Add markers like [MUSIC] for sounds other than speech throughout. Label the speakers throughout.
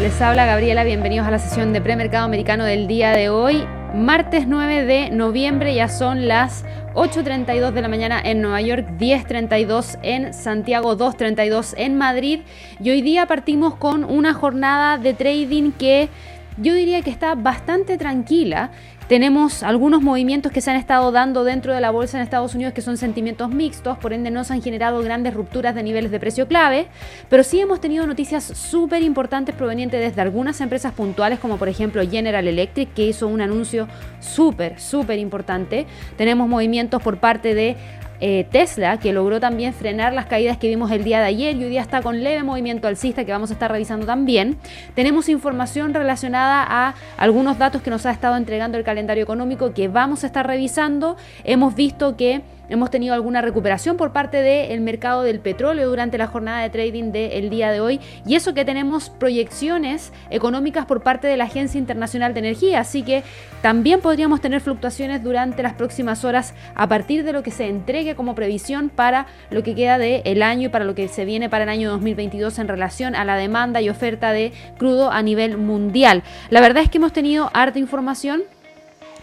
Speaker 1: Les habla Gabriela, bienvenidos a la sesión de premercado americano del día de hoy. Martes 9 de noviembre, ya son las 8.32 de la mañana en Nueva York, 10.32 en Santiago, 2.32 en Madrid. Y hoy día partimos con una jornada de trading que yo diría que está bastante tranquila. Tenemos algunos movimientos que se han estado dando dentro de la bolsa en Estados Unidos que son sentimientos mixtos, por ende no se han generado grandes rupturas de niveles de precio clave, pero sí hemos tenido noticias súper importantes provenientes desde algunas empresas puntuales, como por ejemplo General Electric, que hizo un anuncio súper, súper importante. Tenemos movimientos por parte de eh, Tesla, que logró también frenar las caídas que vimos el día de ayer y hoy día está con leve movimiento alcista que vamos a estar revisando también. Tenemos información relacionada a algunos datos que nos ha estado entregando el calendario económico que vamos a estar revisando. Hemos visto que Hemos tenido alguna recuperación por parte del mercado del petróleo durante la jornada de trading del día de hoy y eso que tenemos proyecciones económicas por parte de la Agencia Internacional de Energía, así que también podríamos tener fluctuaciones durante las próximas horas a partir de lo que se entregue como previsión para lo que queda del año y para lo que se viene para el año 2022 en relación a la demanda y oferta de crudo a nivel mundial. La verdad es que hemos tenido harta información.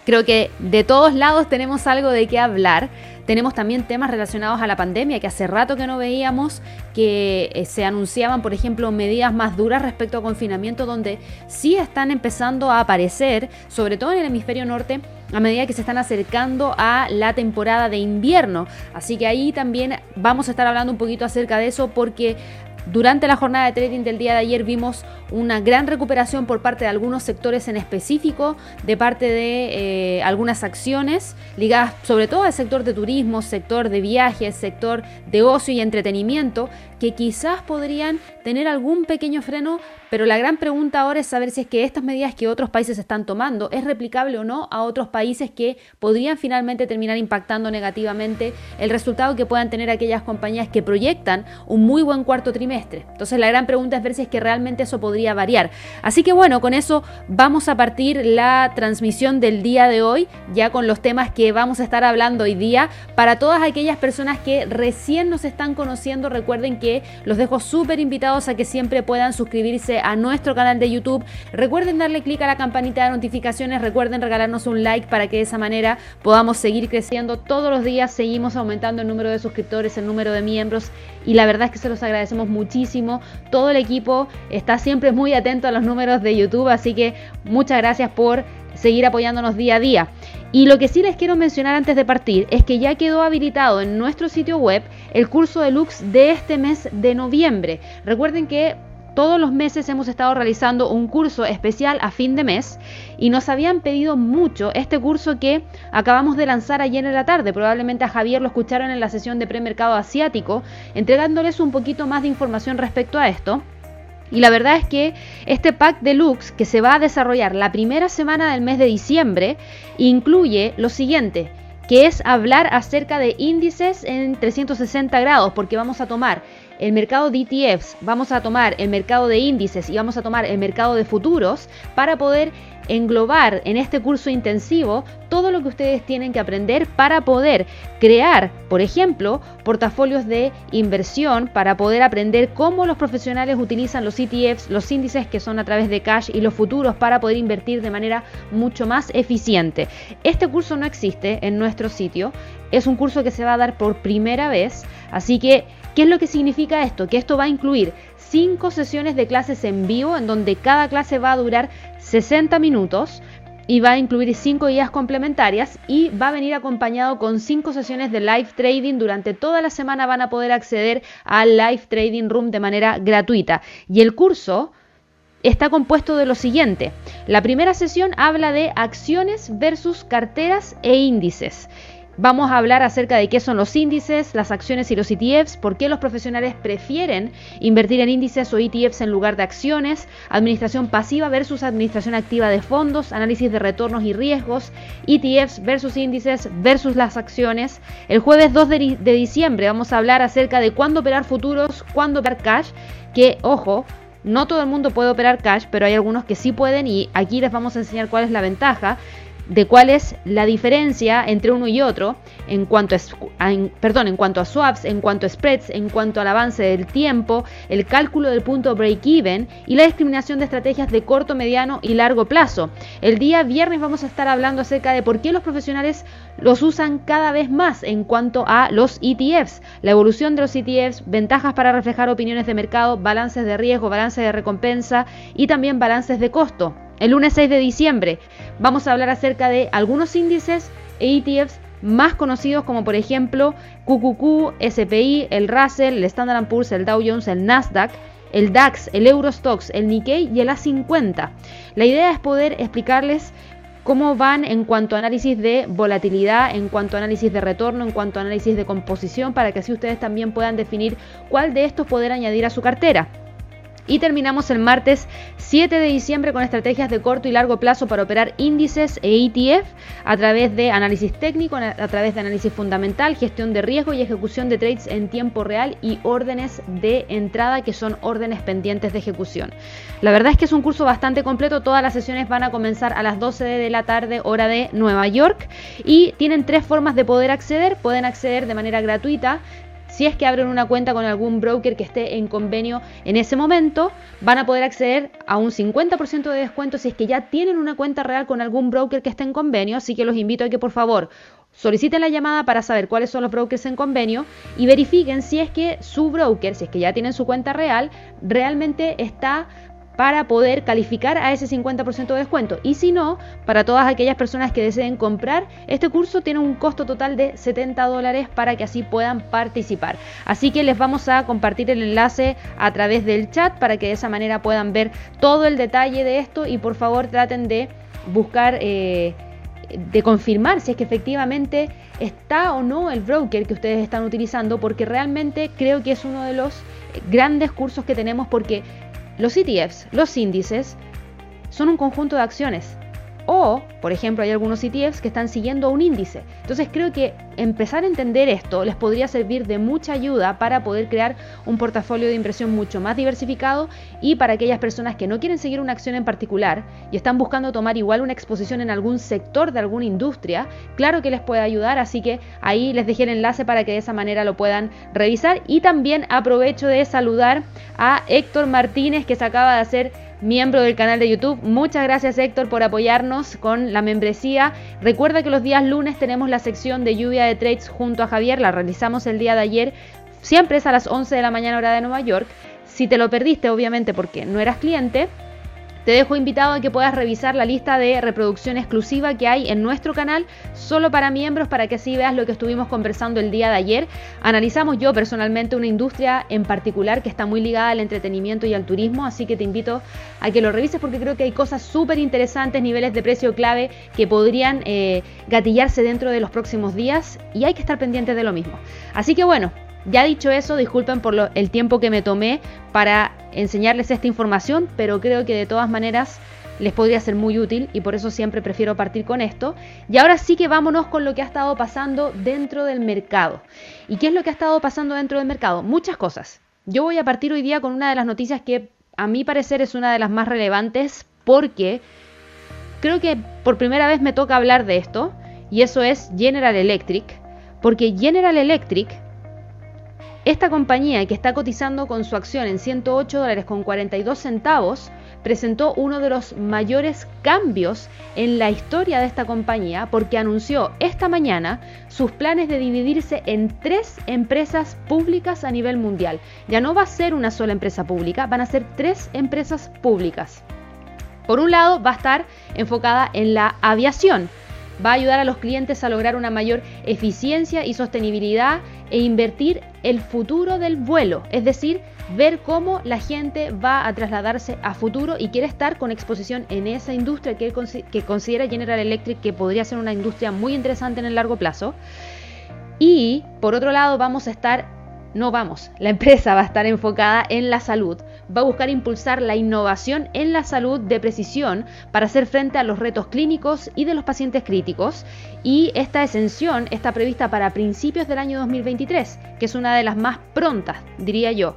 Speaker 1: Creo que de todos lados tenemos algo de qué hablar. Tenemos también temas relacionados a la pandemia que hace rato que no veíamos, que eh, se anunciaban, por ejemplo, medidas más duras respecto a confinamiento, donde sí están empezando a aparecer, sobre todo en el hemisferio norte, a medida que se están acercando a la temporada de invierno. Así que ahí también vamos a estar hablando un poquito acerca de eso porque durante la jornada de trading del día de ayer vimos una gran recuperación por parte de algunos sectores en específico, de parte de eh, algunas acciones ligadas sobre todo al sector de turismo, sector de viajes, sector de ocio y entretenimiento, que quizás podrían tener algún pequeño freno, pero la gran pregunta ahora es saber si es que estas medidas que otros países están tomando es replicable o no a otros países que podrían finalmente terminar impactando negativamente el resultado que puedan tener aquellas compañías que proyectan un muy buen cuarto trimestre. Entonces la gran pregunta es ver si es que realmente eso podría variar. Así que bueno, con eso vamos a partir la transmisión del día de hoy, ya con los temas que vamos a estar hablando hoy día. Para todas aquellas personas que recién nos están conociendo, recuerden que los dejo súper invitados a que siempre puedan suscribirse a nuestro canal de YouTube. Recuerden darle clic a la campanita de notificaciones, recuerden regalarnos un like para que de esa manera podamos seguir creciendo todos los días. Seguimos aumentando el número de suscriptores, el número de miembros y la verdad es que se los agradecemos muchísimo. Todo el equipo está siempre muy atento a los números de YouTube, así que muchas gracias por seguir apoyándonos día a día. Y lo que sí les quiero mencionar antes de partir es que ya quedó habilitado en nuestro sitio web el curso de Lux de este mes de noviembre. Recuerden que todos los meses hemos estado realizando un curso especial a fin de mes y nos habían pedido mucho este curso que acabamos de lanzar ayer en la tarde. Probablemente a Javier lo escucharon en la sesión de premercado asiático, entregándoles un poquito más de información respecto a esto. Y la verdad es que este pack deluxe que se va a desarrollar la primera semana del mes de diciembre incluye lo siguiente, que es hablar acerca de índices en 360 grados, porque vamos a tomar el mercado de ETFs, vamos a tomar el mercado de índices y vamos a tomar el mercado de futuros para poder englobar en este curso intensivo todo lo que ustedes tienen que aprender para poder crear, por ejemplo, portafolios de inversión, para poder aprender cómo los profesionales utilizan los ETFs, los índices que son a través de cash y los futuros para poder invertir de manera mucho más eficiente. Este curso no existe en nuestro sitio, es un curso que se va a dar por primera vez, así que, ¿qué es lo que significa esto? Que esto va a incluir cinco sesiones de clases en vivo en donde cada clase va a durar 60 minutos y va a incluir 5 guías complementarias y va a venir acompañado con 5 sesiones de live trading. Durante toda la semana van a poder acceder al live trading room de manera gratuita. Y el curso está compuesto de lo siguiente. La primera sesión habla de acciones versus carteras e índices. Vamos a hablar acerca de qué son los índices, las acciones y los ETFs, por qué los profesionales prefieren invertir en índices o ETFs en lugar de acciones, administración pasiva versus administración activa de fondos, análisis de retornos y riesgos, ETFs versus índices versus las acciones. El jueves 2 de, diciembre vamos a hablar acerca de cuándo operar futuros, cuándo operar cash, que ojo, no todo el mundo puede operar cash, pero hay algunos que sí pueden y aquí les vamos a enseñar cuál es la ventaja. De cuál es la diferencia entre uno y otro en cuanto a, perdón, en cuanto a swaps, en cuanto a spreads, en cuanto al avance del tiempo, el cálculo del punto break-even y la discriminación de estrategias de corto, mediano y largo plazo. El día viernes vamos a estar hablando acerca de por qué los profesionales los usan cada vez más en cuanto a los ETFs, la evolución de los ETFs, ventajas para reflejar opiniones de mercado, balances de riesgo, balances de recompensa y también balances de costo. El lunes 6 de diciembre vamos a hablar acerca de algunos índices e ETFs más conocidos como por ejemplo QQQ, SPI, el Russell, el Standard Poor's, el Dow Jones, el Nasdaq, el DAX, el Eurostox, el Nikkei y el A50. La idea es poder explicarles cómo van en cuanto a análisis de volatilidad, en cuanto a análisis de retorno, en cuanto a análisis de composición, para que así ustedes también puedan definir cuál de estos poder añadir a su cartera. Y terminamos el martes 7 de diciembre con estrategias de corto y largo plazo para operar índices e ETF a través de análisis técnico, a través de análisis fundamental, gestión de riesgo y ejecución de trades en tiempo real y órdenes de entrada que son órdenes pendientes de ejecución. La verdad es que es un curso bastante completo, todas las sesiones van a comenzar a las 12 de la tarde hora de Nueva York y tienen tres formas de poder acceder. Pueden acceder de manera gratuita si es que abren una cuenta con algún broker que esté en convenio en ese momento, van a poder acceder a un 50% de descuento si es que ya tienen una cuenta real con algún broker que esté en convenio. Así que los invito a que por favor soliciten la llamada para saber cuáles son los brokers en convenio y verifiquen si es que su broker, si es que ya tienen su cuenta real, realmente está para poder calificar a ese 50% de descuento. Y si no, para todas aquellas personas que deseen comprar, este curso tiene un costo total de 70 dólares para que así puedan participar. Así que les vamos a compartir el enlace a través del chat para que de esa manera puedan ver todo el detalle de esto y por favor traten de buscar... Eh, de confirmar si es que efectivamente está o no el broker que ustedes están utilizando, porque realmente creo que es uno de los grandes cursos que tenemos porque los ETFs, los índices, son un conjunto de acciones. O, por ejemplo, hay algunos ETFs que están siguiendo un índice. Entonces creo que empezar a entender esto les podría servir de mucha ayuda para poder crear un portafolio de inversión mucho más diversificado y para aquellas personas que no quieren seguir una acción en particular y están buscando tomar igual una exposición en algún sector de alguna industria, claro que les puede ayudar, así que ahí les dejé el enlace para que de esa manera lo puedan revisar y también aprovecho de saludar a Héctor Martínez que se acaba de hacer miembro del canal de YouTube. Muchas gracias Héctor por apoyarnos con la membresía. Recuerda que los días lunes tenemos la sección de lluvia de trades junto a Javier, la realizamos el día de ayer, siempre es a las 11 de la mañana hora de Nueva York. Si te lo perdiste, obviamente porque no eras cliente, te dejo invitado a que puedas revisar la lista de reproducción exclusiva que hay en nuestro canal solo para miembros para que así veas lo que estuvimos conversando el día de ayer. Analizamos yo personalmente una industria en particular que está muy ligada al entretenimiento y al turismo, así que te invito a que lo revises porque creo que hay cosas súper interesantes, niveles de precio clave que podrían eh, gatillarse dentro de los próximos días y hay que estar pendientes de lo mismo. Así que bueno, ya dicho eso, disculpen por el tiempo que me tomé para enseñarles esta información, pero creo que de todas maneras les podría ser muy útil y por eso siempre prefiero partir con esto. Y ahora sí que vámonos con lo que ha estado pasando dentro del mercado. ¿Y qué es lo que ha estado pasando dentro del mercado? Muchas cosas. Yo voy a partir hoy día con una de las noticias que a mi parecer es una de las más relevantes porque creo que por primera vez me toca hablar de esto y eso es General Electric, porque General Electric esta compañía que está cotizando con su acción en 108 dólares con 42 centavos presentó uno de los mayores cambios en la historia de esta compañía porque anunció esta mañana sus planes de dividirse en tres empresas públicas a nivel mundial. Ya no va a ser una sola empresa pública, van a ser tres empresas públicas. Por un lado, va a estar enfocada en la aviación. Va a ayudar a los clientes a lograr una mayor eficiencia y sostenibilidad e invertir el futuro del vuelo, es decir, ver cómo la gente va a trasladarse a futuro y quiere estar con exposición en esa industria que, considera General Electric que podría ser una industria muy interesante en el largo plazo. Y por otro lado vamos a estar no vamos, la empresa va a estar enfocada en la salud, va a buscar impulsar la innovación en la salud de precisión para hacer frente a los retos clínicos y de los pacientes críticos y esta exención está prevista para principios del año 2023, que es una de las más prontas, diría yo.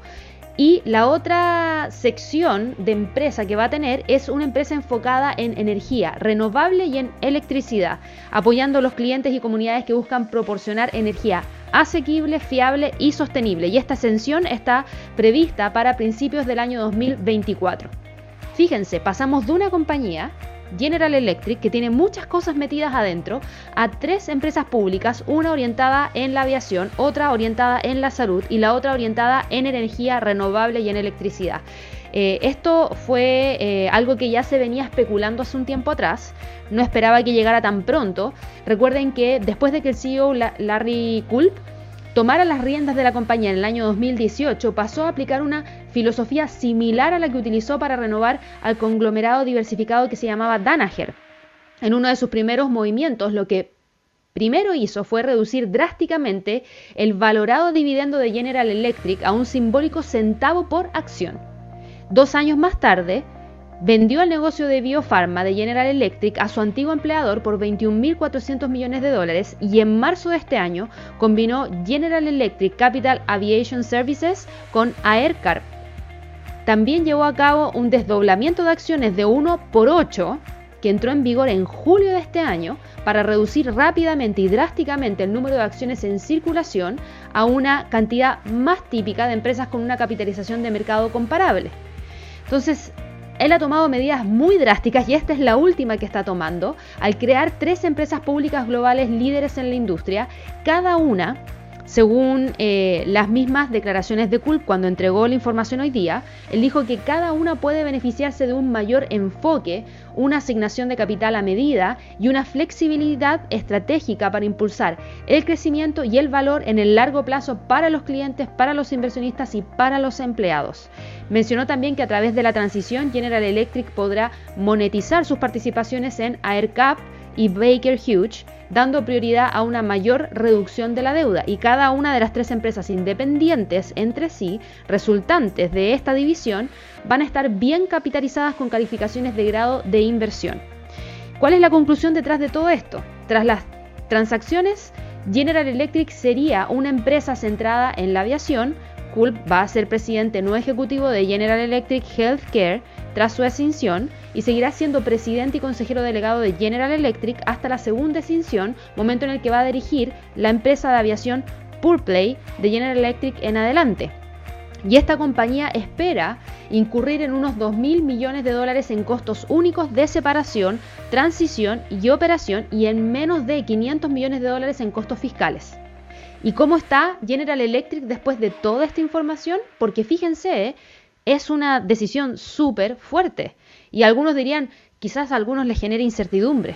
Speaker 1: Y la otra sección de empresa que va a tener es una empresa enfocada en energía renovable y en electricidad, apoyando a los clientes y comunidades que buscan proporcionar energía asequible, fiable y sostenible. Y esta ascensión está prevista para principios del año 2024. Fíjense, pasamos de una compañía General Electric, que tiene muchas cosas metidas adentro, a tres empresas públicas, una orientada en la aviación, otra orientada en la salud y la otra orientada en energía renovable y en electricidad. Eh, esto fue eh, algo que ya se venía especulando hace un tiempo atrás, no esperaba que llegara tan pronto. Recuerden que después de que el CEO Larry Culp tomara las riendas de la compañía en el año 2018, pasó a aplicar una filosofía similar a la que utilizó para renovar al conglomerado diversificado que se llamaba Danaher. En uno de sus primeros movimientos, lo que primero hizo fue reducir drásticamente el valorado dividendo de General Electric a un simbólico centavo por acción. Dos años más tarde, vendió el negocio de Biofarma de General Electric a su antiguo empleador por 21.400 millones de dólares y en marzo de este año combinó General Electric Capital Aviation Services con Aircar. También llevó a cabo un desdoblamiento de acciones de 1 por 8 que entró en vigor en julio de este año para reducir rápidamente y drásticamente el número de acciones en circulación a una cantidad más típica de empresas con una capitalización de mercado comparable. Entonces, él ha tomado medidas muy drásticas y esta es la última que está tomando al crear tres empresas públicas globales líderes en la industria, cada una según eh, las mismas declaraciones de Kulp cuando entregó la información hoy día, él dijo que cada una puede beneficiarse de un mayor enfoque, una asignación de capital a medida y una flexibilidad estratégica para impulsar el crecimiento y el valor en el largo plazo para los clientes, para los inversionistas y para los empleados. Mencionó también que a través de la transición General Electric podrá monetizar sus participaciones en AirCap, y Baker Hughes, dando prioridad a una mayor reducción de la deuda y cada una de las tres empresas independientes entre sí, resultantes de esta división, van a estar bien capitalizadas con calificaciones de grado de inversión. ¿Cuál es la conclusión detrás de todo esto? Tras las transacciones, General Electric sería una empresa centrada en la aviación, Culp va a ser presidente no ejecutivo de General Electric Healthcare tras su extinción y seguirá siendo presidente y consejero delegado de General Electric hasta la segunda extinción, momento en el que va a dirigir la empresa de aviación Purplay de General Electric en adelante. Y esta compañía espera incurrir en unos 2.000 millones de dólares en costos únicos de separación, transición y operación y en menos de 500 millones de dólares en costos fiscales. ¿Y cómo está General Electric después de toda esta información? Porque fíjense, es una decisión súper fuerte. Y algunos dirían, quizás a algunos les genere incertidumbre.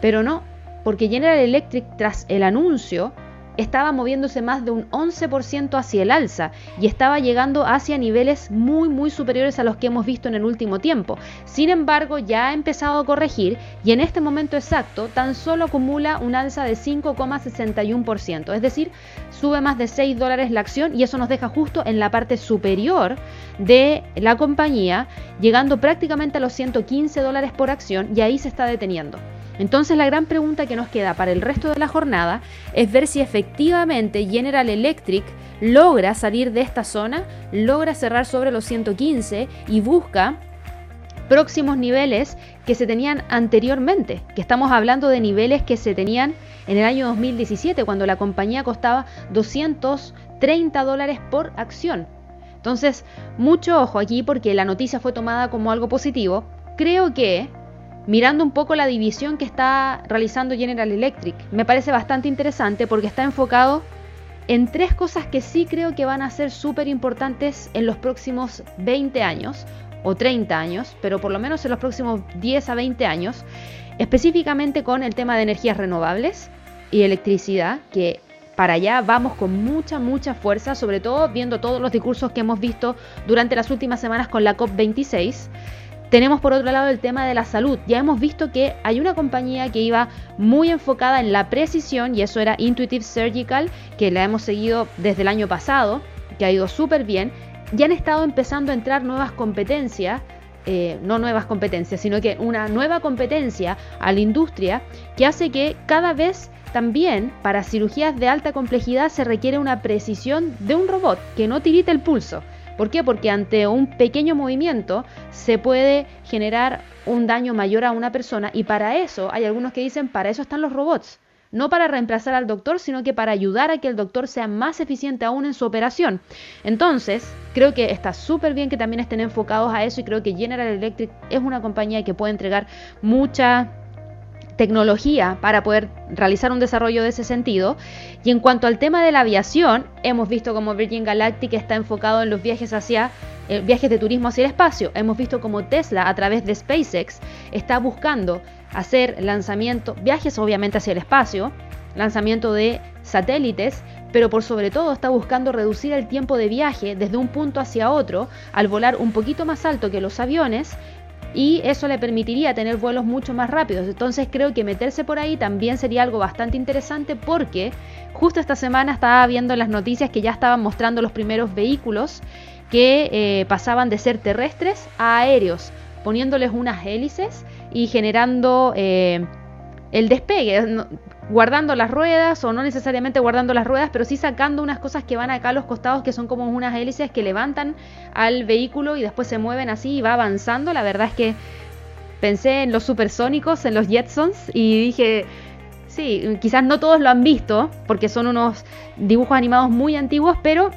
Speaker 1: Pero no, porque General Electric tras el anuncio estaba moviéndose más de un 11% hacia el alza y estaba llegando hacia niveles muy muy superiores a los que hemos visto en el último tiempo. Sin embargo, ya ha empezado a corregir y en este momento exacto tan solo acumula un alza de 5,61%, es decir, sube más de 6 dólares la acción y eso nos deja justo en la parte superior de la compañía, llegando prácticamente a los 115 dólares por acción y ahí se está deteniendo. Entonces la gran pregunta que nos queda para el resto de la jornada es ver si efectivamente General Electric logra salir de esta zona, logra cerrar sobre los 115 y busca próximos niveles que se tenían anteriormente, que estamos hablando de niveles que se tenían en el año 2017, cuando la compañía costaba 230 dólares por acción. Entonces, mucho ojo aquí porque la noticia fue tomada como algo positivo. Creo que mirando un poco la división que está realizando General Electric. Me parece bastante interesante porque está enfocado en tres cosas que sí creo que van a ser súper importantes en los próximos 20 años o 30 años, pero por lo menos en los próximos 10 a 20 años, específicamente con el tema de energías renovables y electricidad, que para allá vamos con mucha, mucha fuerza, sobre todo viendo todos los discursos que hemos visto durante las últimas semanas con la COP26. Tenemos por otro lado el tema de la salud. Ya hemos visto que hay una compañía que iba muy enfocada en la precisión y eso era Intuitive Surgical, que la hemos seguido desde el año pasado, que ha ido súper bien. Ya han estado empezando a entrar nuevas competencias, eh, no nuevas competencias, sino que una nueva competencia a la industria que hace que cada vez también para cirugías de alta complejidad se requiere una precisión de un robot que no tirite el pulso ¿Por qué? Porque ante un pequeño movimiento se puede generar un daño mayor a una persona y para eso hay algunos que dicen, para eso están los robots. No para reemplazar al doctor, sino que para ayudar a que el doctor sea más eficiente aún en su operación. Entonces, creo que está súper bien que también estén enfocados a eso y creo que General Electric es una compañía que puede entregar mucha tecnología para poder realizar un desarrollo de ese sentido. Y en cuanto al tema de la aviación, hemos visto como Virgin Galactic está enfocado en los viajes hacia eh, viajes de turismo hacia el espacio. Hemos visto como Tesla a través de SpaceX está buscando hacer lanzamiento, viajes obviamente hacia el espacio, lanzamiento de satélites, pero por sobre todo está buscando reducir el tiempo de viaje desde un punto hacia otro al volar un poquito más alto que los aviones y eso le permitiría tener vuelos mucho más rápidos. Entonces creo que meterse por ahí también sería algo bastante interesante porque justo esta semana estaba viendo las noticias que ya estaban mostrando los primeros vehículos que eh, pasaban de ser terrestres a aéreos, poniéndoles unas hélices y generando eh, el despegue guardando las ruedas o no necesariamente guardando las ruedas, pero sí sacando unas cosas que van acá a los costados que son como unas hélices que levantan al vehículo y después se mueven así y va avanzando. La verdad es que pensé en los supersónicos, en los Jetsons y dije, sí, quizás no todos lo han visto porque son unos dibujos animados muy antiguos, pero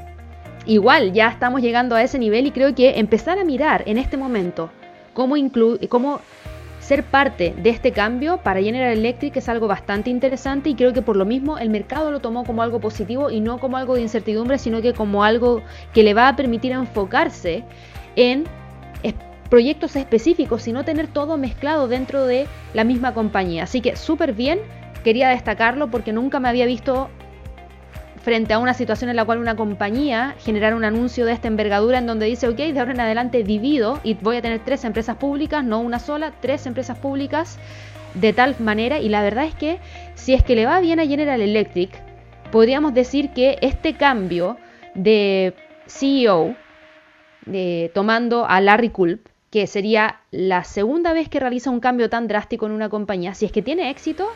Speaker 1: igual ya estamos llegando a ese nivel y creo que empezar a mirar en este momento cómo, cómo ser parte de este cambio para General Electric es algo bastante interesante y creo que por lo mismo el mercado lo tomó como algo positivo y no como algo de incertidumbre, sino que como algo que le va a permitir enfocarse en proyectos específicos y no tener todo mezclado dentro de la misma compañía. Así que súper bien, quería destacarlo porque nunca me había visto frente a una situación en la cual una compañía generara un anuncio de esta envergadura en donde dice, ok, de ahora en adelante divido y voy a tener tres empresas públicas, no una sola, tres empresas públicas de tal manera. Y la verdad es que si es que le va bien a General Electric, podríamos decir que este cambio de CEO, de, tomando a Larry Culp, que sería la segunda vez que realiza un cambio tan drástico en una compañía, si es que tiene éxito,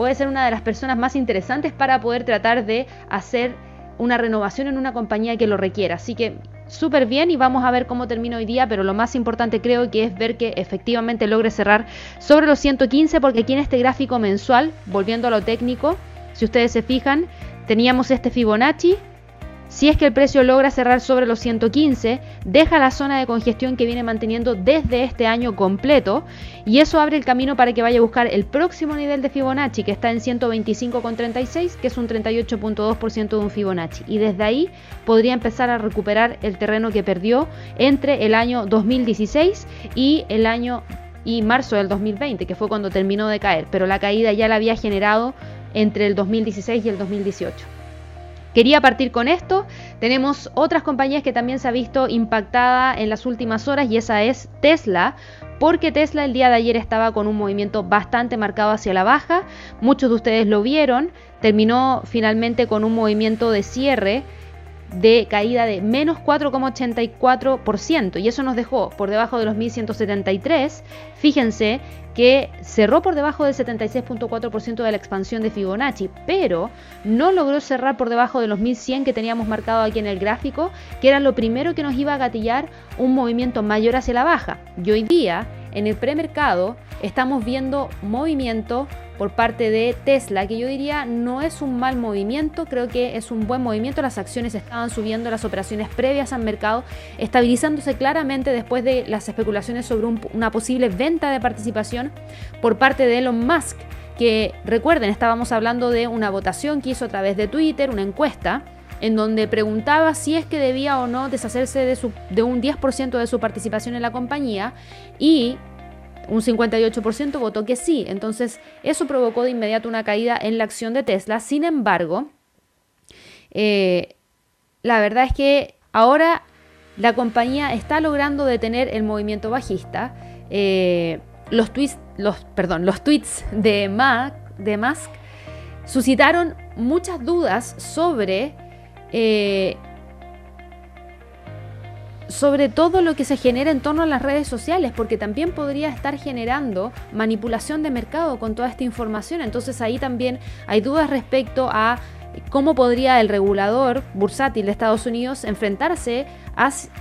Speaker 1: puede ser una de las personas más interesantes para poder tratar de hacer una renovación en una compañía que lo requiera. Así que súper bien y vamos a ver cómo termina hoy día, pero lo más importante creo que es ver que efectivamente logre cerrar sobre los 115 porque aquí en este gráfico mensual, volviendo a lo técnico, si ustedes se fijan, teníamos este Fibonacci si es que el precio logra cerrar sobre los 115, deja la zona de congestión que viene manteniendo desde este año completo y eso abre el camino para que vaya a buscar el próximo nivel de Fibonacci que está en 125,36, que es un 38.2% de un Fibonacci. Y desde ahí podría empezar a recuperar el terreno que perdió entre el año 2016 y el año y marzo del 2020, que fue cuando terminó de caer, pero la caída ya la había generado entre el 2016 y el 2018. Quería partir con esto. Tenemos otras compañías que también se ha visto impactada en las últimas horas y esa es Tesla, porque Tesla el día de ayer estaba con un movimiento bastante marcado hacia la baja. Muchos de ustedes lo vieron. Terminó finalmente con un movimiento de cierre de caída de menos 4,84% y eso nos dejó por debajo de los 1173. Fíjense que cerró por debajo del 76.4% de la expansión de Fibonacci, pero no logró cerrar por debajo de los 1100 que teníamos marcado aquí en el gráfico, que era lo primero que nos iba a gatillar un movimiento mayor hacia la baja. Y hoy día, en el premercado, estamos viendo movimiento por parte de Tesla, que yo diría no es un mal movimiento, creo que es un buen movimiento. Las acciones estaban subiendo, las operaciones previas al mercado, estabilizándose claramente después de las especulaciones sobre una posible venta de participación por parte de Elon Musk, que recuerden, estábamos hablando de una votación que hizo a través de Twitter, una encuesta en donde preguntaba si es que debía o no deshacerse de, su, de un 10% de su participación en la compañía y un 58% votó que sí, entonces eso provocó de inmediato una caída en la acción de Tesla. Sin embargo, eh, la verdad es que ahora la compañía está logrando detener el movimiento bajista. Eh, los, tweets, los, perdón, los tweets de, de Musk suscitaron muchas dudas sobre eh, sobre todo lo que se genera en torno a las redes sociales, porque también podría estar generando manipulación de mercado con toda esta información. Entonces ahí también hay dudas respecto a cómo podría el regulador bursátil de Estados Unidos enfrentarse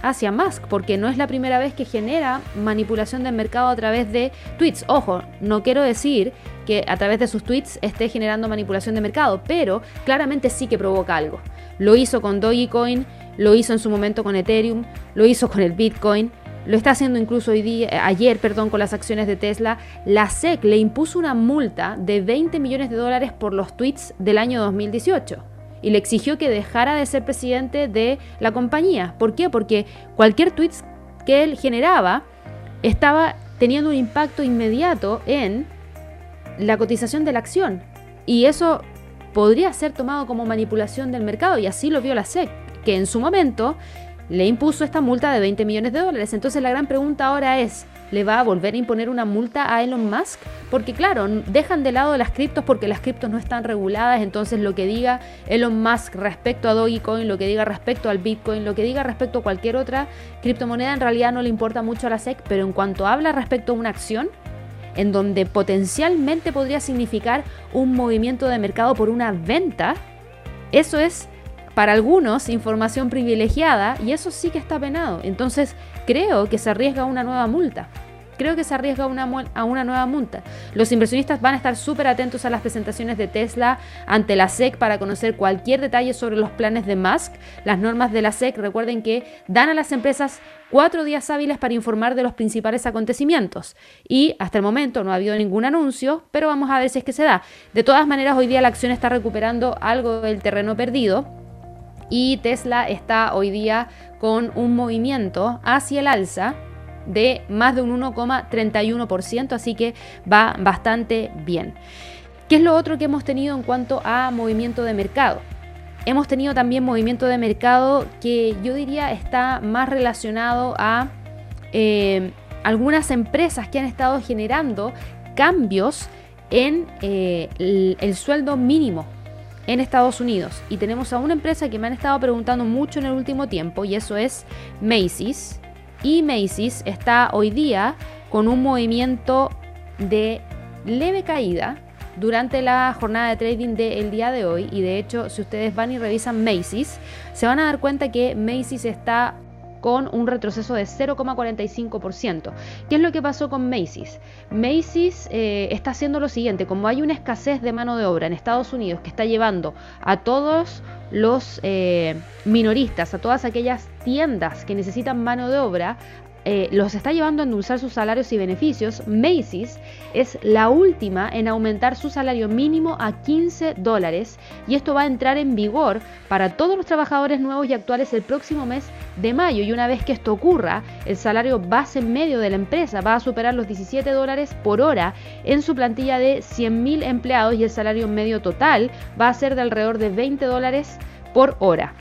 Speaker 1: hacia Musk, porque no es la primera vez que genera manipulación del mercado a través de tweets. Ojo, no quiero decir que a través de sus tweets esté generando manipulación de mercado, pero claramente sí que provoca algo. Lo hizo con Dogecoin, lo hizo en su momento con Ethereum, lo hizo con el Bitcoin, lo está haciendo incluso hoy día, eh, ayer perdón, con las acciones de Tesla. La SEC le impuso una multa de 20 millones de dólares por los tweets del año 2018 y le exigió que dejara de ser presidente de la compañía. ¿Por qué? Porque cualquier tweet que él generaba estaba teniendo un impacto inmediato en la cotización de la acción. Y eso podría ser tomado como manipulación del mercado y así lo vio la SEC, que en su momento le impuso esta multa de 20 millones de dólares. Entonces la gran pregunta ahora es, ¿le va a volver a imponer una multa a Elon Musk? Porque claro, dejan de lado las criptos porque las criptos no están reguladas, entonces lo que diga Elon Musk respecto a Dogecoin, lo que diga respecto al Bitcoin, lo que diga respecto a cualquier otra criptomoneda en realidad no le importa mucho a la SEC, pero en cuanto habla respecto a una acción, en donde potencialmente podría significar un movimiento de mercado por una venta, eso es para algunos información privilegiada y eso sí que está penado. Entonces creo que se arriesga una nueva multa. Creo que se arriesga a una, nueva multa. Los inversionistas van a estar súper atentos a las presentaciones de Tesla ante la SEC para conocer cualquier detalle sobre los planes de Musk. Las normas de la SEC, recuerden que dan a las empresas cuatro días hábiles para informar de los principales acontecimientos. Y hasta el momento no ha habido ningún anuncio, pero vamos a ver si es que se da. De todas maneras, hoy día la acción está recuperando algo del terreno perdido y Tesla está hoy día con un movimiento hacia el alza de más de un 1,31%, así que va bastante bien. ¿Qué es lo otro que hemos tenido en cuanto a movimiento de mercado? Hemos tenido también movimiento de mercado que yo diría está más relacionado a eh, algunas empresas que han estado generando cambios en eh, el sueldo mínimo en Estados Unidos. Y tenemos a una empresa que me han estado preguntando mucho en el último tiempo y eso es Macy's. Y Macy's está hoy día con un movimiento de leve caída durante la jornada de trading del día de hoy. Y de hecho si ustedes van y revisan Macy's se van a dar cuenta que Macy's está con un retroceso de 0,45%. ¿Qué es lo que pasó con Macy's? Macy's eh, está haciendo lo siguiente, como hay una escasez de mano de obra en Estados Unidos que está llevando a todos los eh, minoristas, a todas aquellas tiendas que necesitan mano de obra, eh, los está llevando a endulzar sus salarios y beneficios, Macy's es la última en aumentar su salario mínimo a 15 dólares y esto va a entrar en vigor para todos los trabajadores nuevos y actuales el próximo mes de mayo y una vez que esto ocurra, el salario base medio de la empresa va a superar los 17 dólares por hora en su plantilla de 100.000 empleados y el salario medio total va a ser de alrededor de 20 dólares por hora.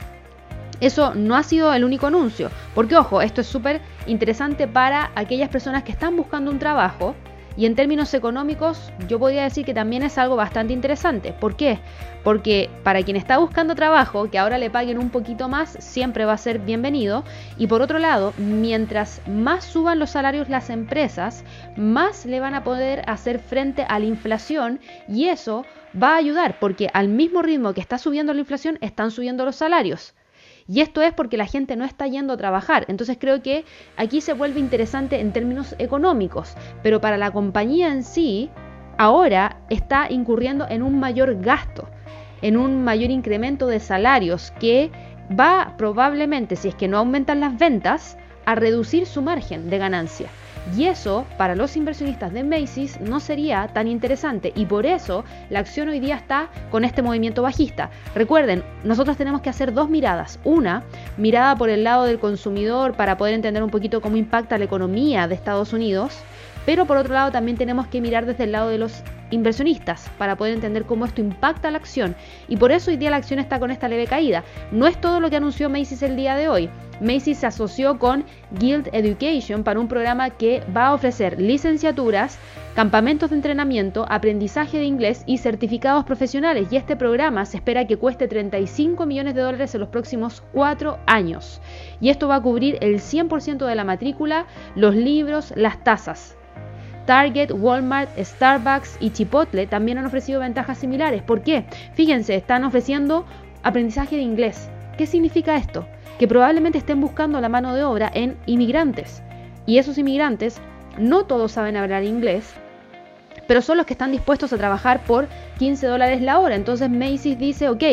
Speaker 1: Eso no ha sido el único anuncio, porque ojo, esto es súper interesante para aquellas personas que están buscando un trabajo y en términos económicos yo podría decir que también es algo bastante interesante. ¿Por qué? Porque para quien está buscando trabajo, que ahora le paguen un poquito más, siempre va a ser bienvenido. Y por otro lado, mientras más suban los salarios las empresas, más le van a poder hacer frente a la inflación y eso va a ayudar porque al mismo ritmo que está subiendo la inflación, están subiendo los salarios. Y esto es porque la gente no está yendo a trabajar. Entonces creo que aquí se vuelve interesante en términos económicos, pero para la compañía en sí, ahora está incurriendo en un mayor gasto, en un mayor incremento de salarios que va probablemente, si es que no aumentan las ventas, a reducir su margen de ganancia. Y eso para los inversionistas de Macy's no sería tan interesante y por eso la acción hoy día está con este movimiento bajista. Recuerden, nosotros tenemos que hacer dos miradas. Una, mirada por el lado del consumidor para poder entender un poquito cómo impacta la economía de Estados Unidos, pero por otro lado también tenemos que mirar desde el lado de los inversionistas para poder entender cómo esto impacta la acción. Y por eso hoy día la acción está con esta leve caída. No es todo lo que anunció Macy's el día de hoy. Macy's se asoció con Guild Education para un programa que va a ofrecer licenciaturas, campamentos de entrenamiento, aprendizaje de inglés y certificados profesionales. Y este programa se espera que cueste 35 millones de dólares en los próximos cuatro años. Y esto va a cubrir el 100% de la matrícula, los libros, las tasas. Target, Walmart, Starbucks y Chipotle también han ofrecido ventajas similares. ¿Por qué? Fíjense, están ofreciendo aprendizaje de inglés. ¿Qué significa esto? Que probablemente estén buscando la mano de obra en inmigrantes. Y esos inmigrantes no todos saben hablar inglés, pero son los que están dispuestos a trabajar por 15 dólares la hora. Entonces Macy's dice, ok,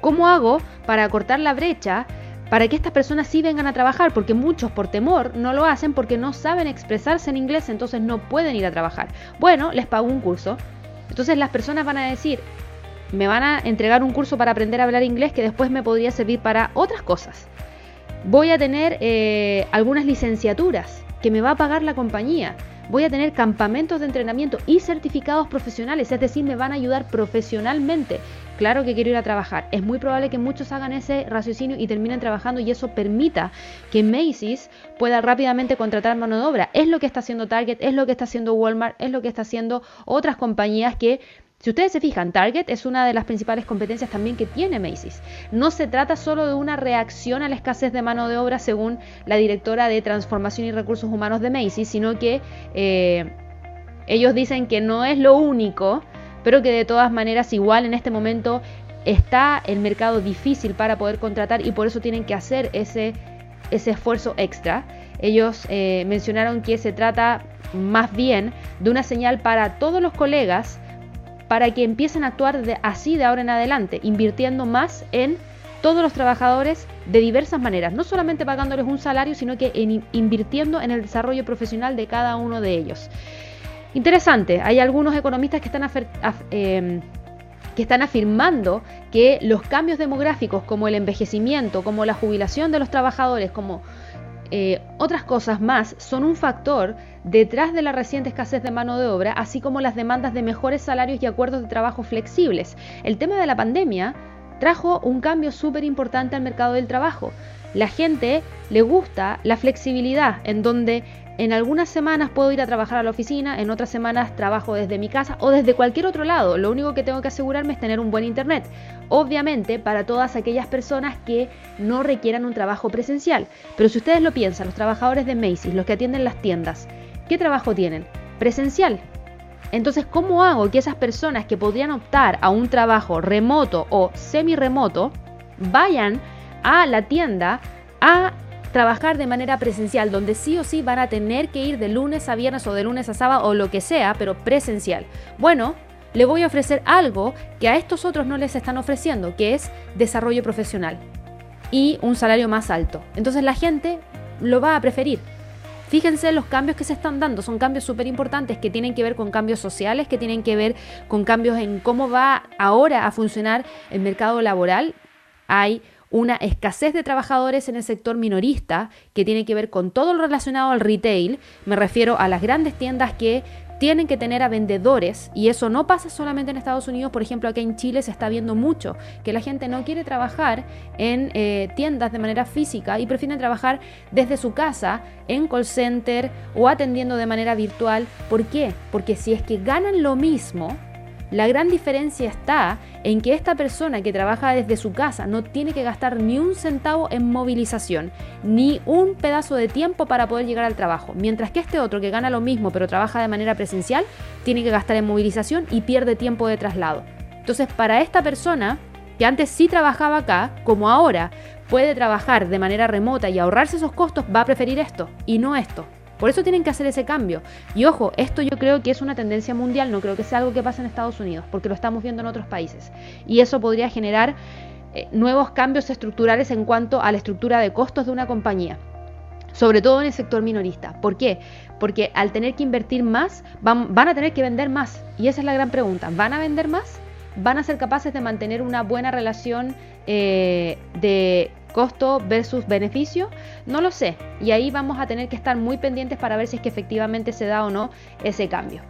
Speaker 1: ¿cómo hago para cortar la brecha? Para que estas personas sí vengan a trabajar, porque muchos por temor no lo hacen porque no saben expresarse en inglés, entonces no pueden ir a trabajar. Bueno, les pago un curso. Entonces las personas van a decir, me van a entregar un curso para aprender a hablar inglés que después me podría servir para otras cosas. Voy a tener eh, algunas licenciaturas que me va a pagar la compañía. Voy a tener campamentos de entrenamiento y certificados profesionales, es decir, me van a ayudar profesionalmente. Claro que quiero ir a trabajar. Es muy probable que muchos hagan ese raciocinio y terminen trabajando y eso permita que Macy's pueda rápidamente contratar mano de obra. Es lo que está haciendo Target, es lo que está haciendo Walmart, es lo que está haciendo otras compañías que si ustedes se fijan, Target es una de las principales competencias también que tiene Macy's. No se trata solo de una reacción a la escasez de mano de obra, según la directora de Transformación y Recursos Humanos de Macy's, sino que eh, ellos dicen que no es lo único, pero que de todas maneras igual en este momento está el mercado difícil para poder contratar y por eso tienen que hacer ese, esfuerzo extra. Ellos eh, mencionaron que se trata más bien de una señal para todos los colegas para que empiecen a actuar así de ahora en adelante, invirtiendo más en todos los trabajadores de diversas maneras, no solamente pagándoles un salario, sino que invirtiendo en el desarrollo profesional de cada uno de ellos. Interesante, hay algunos economistas que están, em, que están afirmando que los cambios demográficos como el envejecimiento, como la jubilación de los trabajadores, como eh, otras cosas más son un factor detrás de la reciente escasez de mano de obra, así como las demandas de mejores salarios y acuerdos de trabajo flexibles. El tema de la pandemia trajo un cambio súper importante al mercado del trabajo. La gente le gusta la flexibilidad, en donde en algunas semanas puedo ir a trabajar a la oficina, en otras semanas trabajo desde mi casa o desde cualquier otro lado. Lo único que tengo que asegurarme es tener un buen internet. Obviamente para todas aquellas personas que no requieran un trabajo presencial. Pero si ustedes lo piensan, los trabajadores de Macy's, los que atienden las tiendas, ¿qué trabajo tienen? Presencial. Entonces, ¿cómo hago que esas personas que podrían optar a un trabajo remoto o semi-remoto vayan a la tienda a trabajar de manera presencial, donde sí o sí van a tener que ir de lunes a viernes o de lunes a sábado o lo que sea, pero presencial. Bueno, le voy a ofrecer algo que a estos otros no les están ofreciendo, que es desarrollo profesional y un salario más alto. Entonces la gente lo va a preferir. Fíjense los cambios que se están dando, son cambios súper importantes que tienen que ver con cambios sociales, que tienen que ver con cambios en cómo va ahora a funcionar el mercado laboral. Hay una escasez de trabajadores en el sector minorista que tiene que ver con todo lo relacionado al retail. Me refiero a las grandes tiendas que tienen que tener a vendedores y eso no pasa solamente en Estados Unidos, por ejemplo, aquí en Chile se está viendo mucho que la gente no quiere trabajar en eh, tiendas de manera física y prefieren trabajar desde su casa en call center o atendiendo de manera virtual. ¿Por qué? Porque si es que ganan lo mismo, la gran diferencia está en que esta persona que trabaja desde su casa no tiene que gastar ni un centavo en movilización, ni un pedazo de tiempo para poder llegar al trabajo, mientras que este otro que gana lo mismo pero trabaja de manera presencial, tiene que gastar en movilización y pierde tiempo de traslado. Entonces, para esta persona, que antes sí trabajaba acá, como ahora puede trabajar de manera remota y ahorrarse esos costos, va a preferir esto y no esto. Por eso tienen que hacer ese cambio. Y ojo, esto yo creo que es una tendencia mundial, no creo que sea algo que pase en Estados Unidos, porque lo estamos viendo en otros países. Y eso podría generar eh, nuevos cambios estructurales en cuanto a la estructura de costos de una compañía sobre todo en el sector minorista. ¿Por qué? Porque al tener que invertir más, van, a tener que vender más. Y esa es la gran pregunta. ¿Van a vender más? ¿Van a ser capaces de mantener una buena relación eh, de costo versus beneficio, no lo sé. Y ahí vamos a tener que estar muy pendientes para ver si es que efectivamente se da o no ese cambio.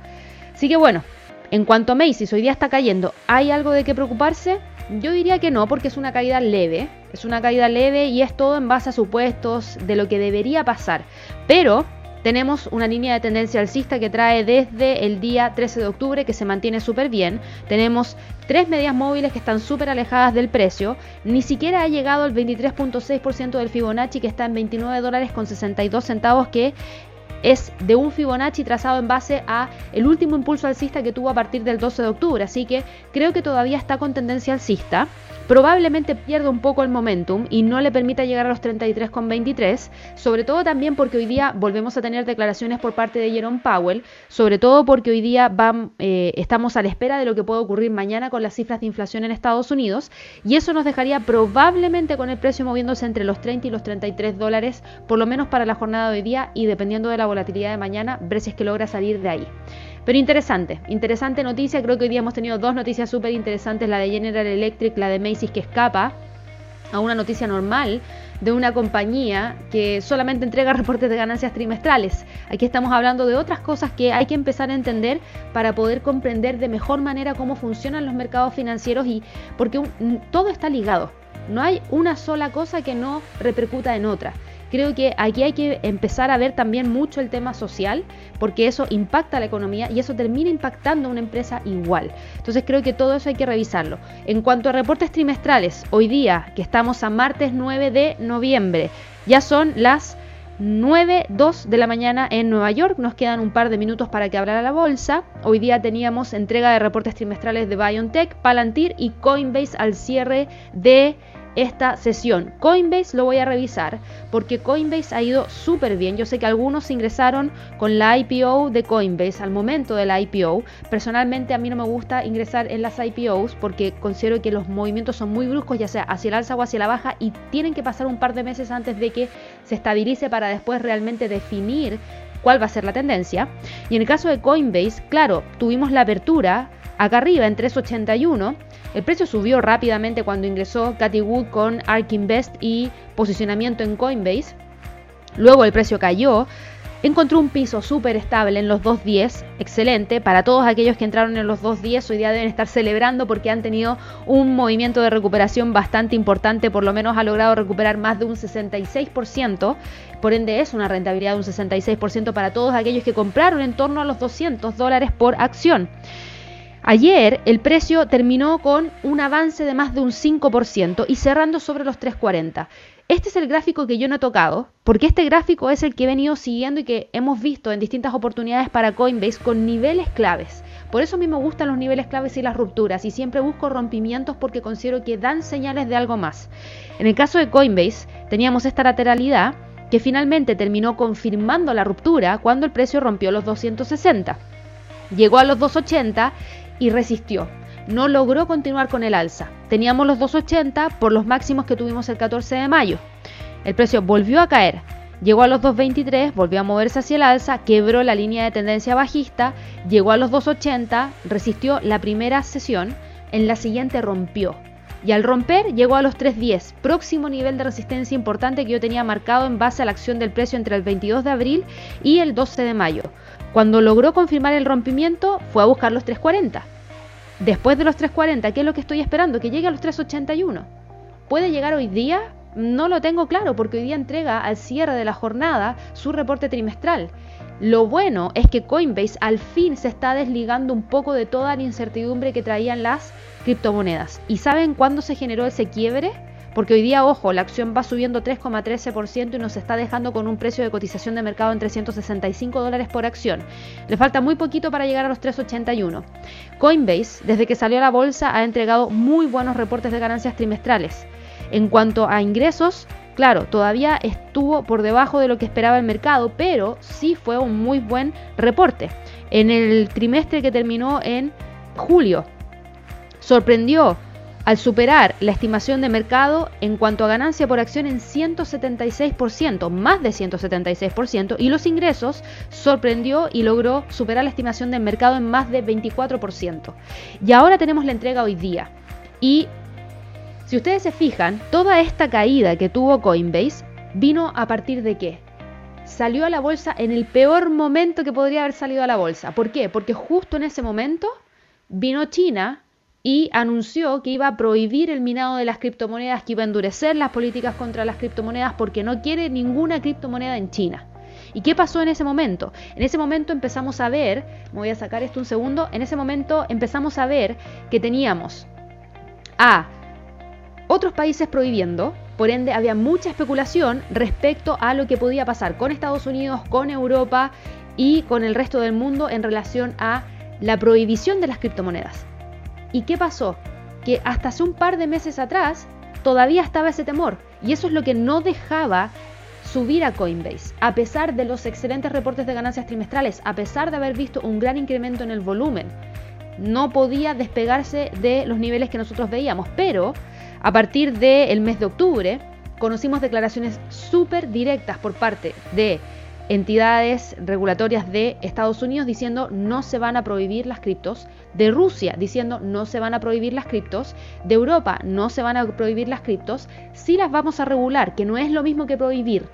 Speaker 1: Así que bueno, en cuanto a Macy's hoy día está cayendo, ¿hay algo de qué preocuparse? Yo diría que no, porque es una caída leve. Es una caída leve y es todo en base a supuestos de lo que debería pasar. Pero tenemos una línea de tendencia alcista que trae desde el día 13 de octubre que se mantiene súper bien. Tenemos tres medias móviles que están súper alejadas del precio. Ni siquiera ha llegado el 23.6% del Fibonacci que está en 29 dólares con 62 centavos que es de un Fibonacci trazado en base a el último impulso alcista que tuvo a partir del 12 de octubre, así que creo que todavía está con tendencia alcista. Probablemente pierda un poco el momentum y no le permita llegar a los 33,23, sobre todo también porque hoy día volvemos a tener declaraciones por parte de Jerome Powell, sobre todo porque hoy día eh, estamos a la espera de lo que puede ocurrir mañana con las cifras de inflación en Estados Unidos y eso nos dejaría probablemente con el precio moviéndose entre los 30 y los 33 dólares, por lo menos para la jornada de hoy día y dependiendo de la volatilidad de mañana, ver si es que logra salir de ahí. Pero interesante, interesante noticia. Creo que hoy día hemos tenido dos noticias súper interesantes, la de General Electric, la de Macy's que escapa a una noticia normal de una compañía que solamente entrega [LAUGHS] reportes de ganancias trimestrales. Aquí estamos hablando de otras cosas que hay que empezar a entender para poder comprender de mejor manera cómo funcionan los mercados financieros y porque todo está ligado. No hay una sola cosa que no repercuta en otra. Creo que aquí hay que empezar a ver también mucho el tema social, porque eso impacta la economía y eso termina impactando a una empresa igual. Entonces creo que todo eso hay que revisarlo. En cuanto a reportes trimestrales, hoy día, que estamos a martes 9 de noviembre, ya son las 9.2 de la mañana en Nueva York. Nos quedan un par de minutos para que abra la bolsa. Hoy día teníamos entrega de reportes trimestrales de BioNTech, Palantir y Coinbase al cierre de esta sesión. Coinbase lo voy a revisar porque Coinbase ha ido súper bien. Yo sé que algunos ingresaron con la IPO de Coinbase al momento de la IPO. Personalmente a mí no me gusta ingresar en las IPOs porque considero que los movimientos son muy bruscos, ya sea hacia el alza o hacia la baja, y tienen que pasar un par de meses antes de que se estabilice para después realmente definir cuál va a ser la tendencia. Y en el caso de Coinbase, claro, tuvimos la apertura acá arriba en 381 el precio subió rápidamente cuando ingresó Cathy Wood con ARK Invest y posicionamiento en Coinbase. Luego el precio cayó. Encontró un piso súper estable en los 2.10, excelente. Para todos aquellos que entraron en los 2.10, hoy día deben estar celebrando porque han tenido un movimiento de recuperación bastante importante, por lo menos ha logrado recuperar más de un 66%. Por ende es una rentabilidad de un 66% para todos aquellos que compraron en torno a los 200 dólares por acción. Ayer el precio terminó con un avance de más de un 5% y cerrando sobre los 3.40. Este es el gráfico que yo no he tocado, porque este gráfico es el que he venido siguiendo y que hemos visto en distintas oportunidades para Coinbase con niveles claves. Por eso a mí me gustan los niveles claves y las rupturas y siempre busco rompimientos porque considero que dan señales de algo más. En el caso de Coinbase teníamos esta lateralidad que finalmente terminó confirmando la ruptura cuando el precio rompió los 260. Llegó a los 280 y resistió. No logró continuar con el alza. Teníamos los 2.80 por los máximos que tuvimos el 14 de mayo. El precio volvió a caer. Llegó a los 2.23, volvió a moverse hacia el alza, quebró la línea de tendencia bajista, llegó a los 2.80, resistió la primera sesión, en la siguiente rompió. Y al romper llegó a los 3.10, próximo nivel de resistencia importante que yo tenía marcado en base a la acción del precio entre el 22 de abril y el 12 de mayo. Cuando logró confirmar el rompimiento, fue a buscar los 3.40. Después de los 3.40, ¿qué es lo que estoy esperando? Que llegue a los 3.81. ¿Puede llegar hoy día? No lo tengo claro porque hoy día entrega al cierre de la jornada su reporte trimestral. Lo bueno es que Coinbase al fin se está desligando un poco de toda la incertidumbre que traían las criptomonedas. ¿Y saben cuándo se generó ese quiebre? Porque hoy día, ojo, la acción va subiendo 3,13% y nos está dejando con un precio de cotización de mercado en 365 dólares por acción. Le falta muy poquito para llegar a los 381. Coinbase, desde que salió a la bolsa, ha entregado muy buenos reportes de ganancias trimestrales. En cuanto a ingresos, claro, todavía estuvo por debajo de lo que esperaba el mercado, pero sí fue un muy buen reporte. En el trimestre que terminó en julio, sorprendió al superar la estimación de mercado en cuanto a ganancia por acción en 176%, más de 176%, y los ingresos sorprendió y logró superar la estimación de mercado en más de 24%. Y ahora tenemos la entrega hoy día. Y si ustedes se fijan, toda esta caída que tuvo Coinbase vino a partir de qué? Salió a la bolsa en el peor momento que podría haber salido a la bolsa. ¿Por qué? Porque justo en ese momento vino China y anunció que iba a prohibir el minado de las criptomonedas, que iba a endurecer las políticas contra las criptomonedas porque no quiere ninguna criptomoneda en China. ¿Y qué pasó en ese momento? En ese momento empezamos a ver, me voy a sacar esto un segundo, en ese momento empezamos a ver que teníamos a otros países prohibiendo, por ende había mucha especulación respecto a lo que podía pasar con Estados Unidos, con Europa y con el resto del mundo en relación a la prohibición de las criptomonedas. ¿Y qué pasó? que hasta hace un par de meses atrás todavía estaba ese temor. Y eso es lo que no dejaba subir a Coinbase, a pesar de los excelentes reportes de ganancias trimestrales, a pesar de haber visto un gran incremento en el volumen. No podía despegarse de los niveles que nosotros veíamos, pero a partir del mes de octubre conocimos declaraciones súper directas por parte de entidades regulatorias de Estados Unidos diciendo no se van a prohibir las criptos, de Rusia diciendo no se van a prohibir las criptos, de Europa no se van a prohibir las criptos, sí las vamos a regular, que no es lo mismo que prohibir.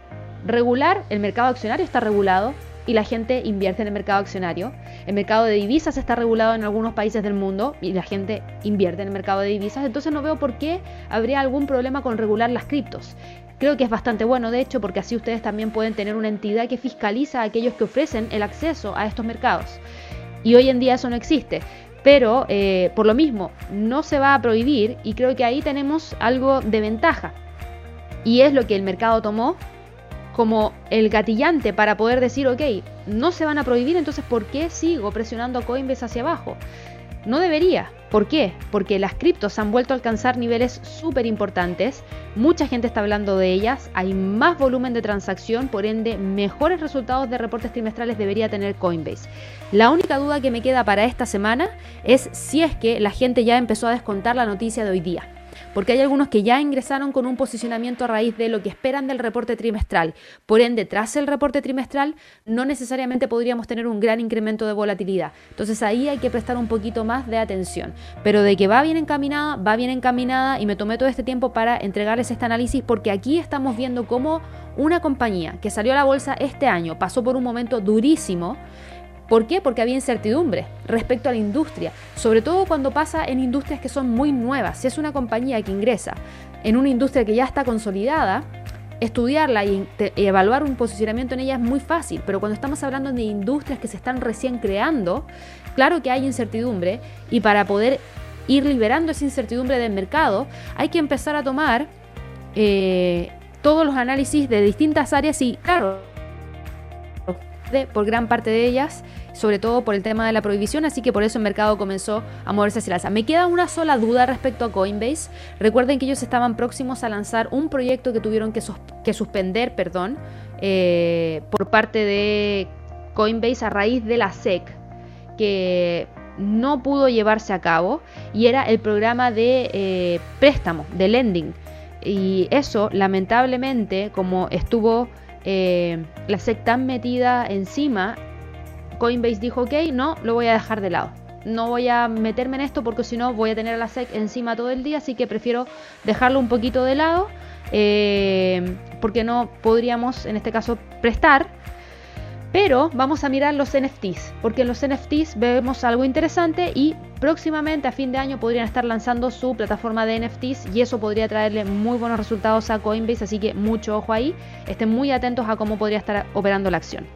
Speaker 1: Regular, el mercado accionario está regulado y la gente invierte en el mercado accionario. El mercado de divisas está regulado en algunos países del mundo y la gente invierte en el mercado de divisas. Entonces no veo por qué habría algún problema con regular las criptos. Creo que es bastante bueno, de hecho, porque así ustedes también pueden tener una entidad que fiscaliza a aquellos que ofrecen el acceso a estos mercados. Y hoy en día eso no existe. Pero eh, por lo mismo, no se va a prohibir y creo que ahí tenemos algo de ventaja. Y es lo que el mercado tomó como el gatillante para poder decir, ok, no se van a prohibir, entonces ¿por qué sigo presionando a Coinbase hacia abajo? No debería. ¿Por qué? Porque las criptos han vuelto a alcanzar niveles súper importantes, mucha gente está hablando de ellas, hay más volumen de transacción, por ende mejores resultados de reportes trimestrales debería tener Coinbase. La única duda que me queda para esta semana es si es que la gente ya empezó a descontar la noticia de hoy día porque hay algunos que ya ingresaron con un posicionamiento a raíz de lo que esperan del reporte trimestral. Por ende, tras el reporte trimestral, no necesariamente podríamos tener un gran incremento de volatilidad. Entonces ahí hay que prestar un poquito más de atención. Pero de que va bien encaminada, va bien encaminada y me tomé todo este tiempo para entregarles este análisis porque aquí estamos viendo cómo una compañía que salió a la bolsa este año pasó por un momento durísimo ¿Por qué? Porque había incertidumbre respecto a la industria, sobre todo cuando pasa en industrias que son muy nuevas. Si es una compañía que ingresa en una industria que ya está consolidada, estudiarla y, evaluar un posicionamiento en ella es muy fácil, pero cuando estamos hablando de industrias que se están recién creando, claro que hay incertidumbre y para poder ir liberando esa incertidumbre del mercado hay que empezar a tomar eh, todos los análisis de distintas áreas y claro, por gran parte de ellas, sobre todo por el tema de la prohibición, así que por eso el mercado comenzó a moverse hacia la alza. Me queda una sola duda respecto a Coinbase. Recuerden que ellos estaban próximos a lanzar un proyecto que tuvieron que, que suspender, perdón, eh, por parte de Coinbase a raíz de la SEC, que no pudo llevarse a cabo, y era el programa de eh, préstamo, de lending. Y eso, lamentablemente, como estuvo eh, la SEC tan metida encima, Coinbase dijo, ok, no, lo voy a dejar de lado. No voy a meterme en esto porque si no voy a tener la SEC encima todo el día, así que prefiero dejarlo un poquito de lado, eh, porque no podríamos en este caso prestar pero vamos a mirar los NFTs, porque en los NFTs vemos algo interesante y próximamente a fin de año podrían estar lanzando su plataforma de NFTs y eso podría traerle muy buenos resultados a Coinbase, así que mucho ojo ahí, estén muy atentos a cómo podría estar operando la acción.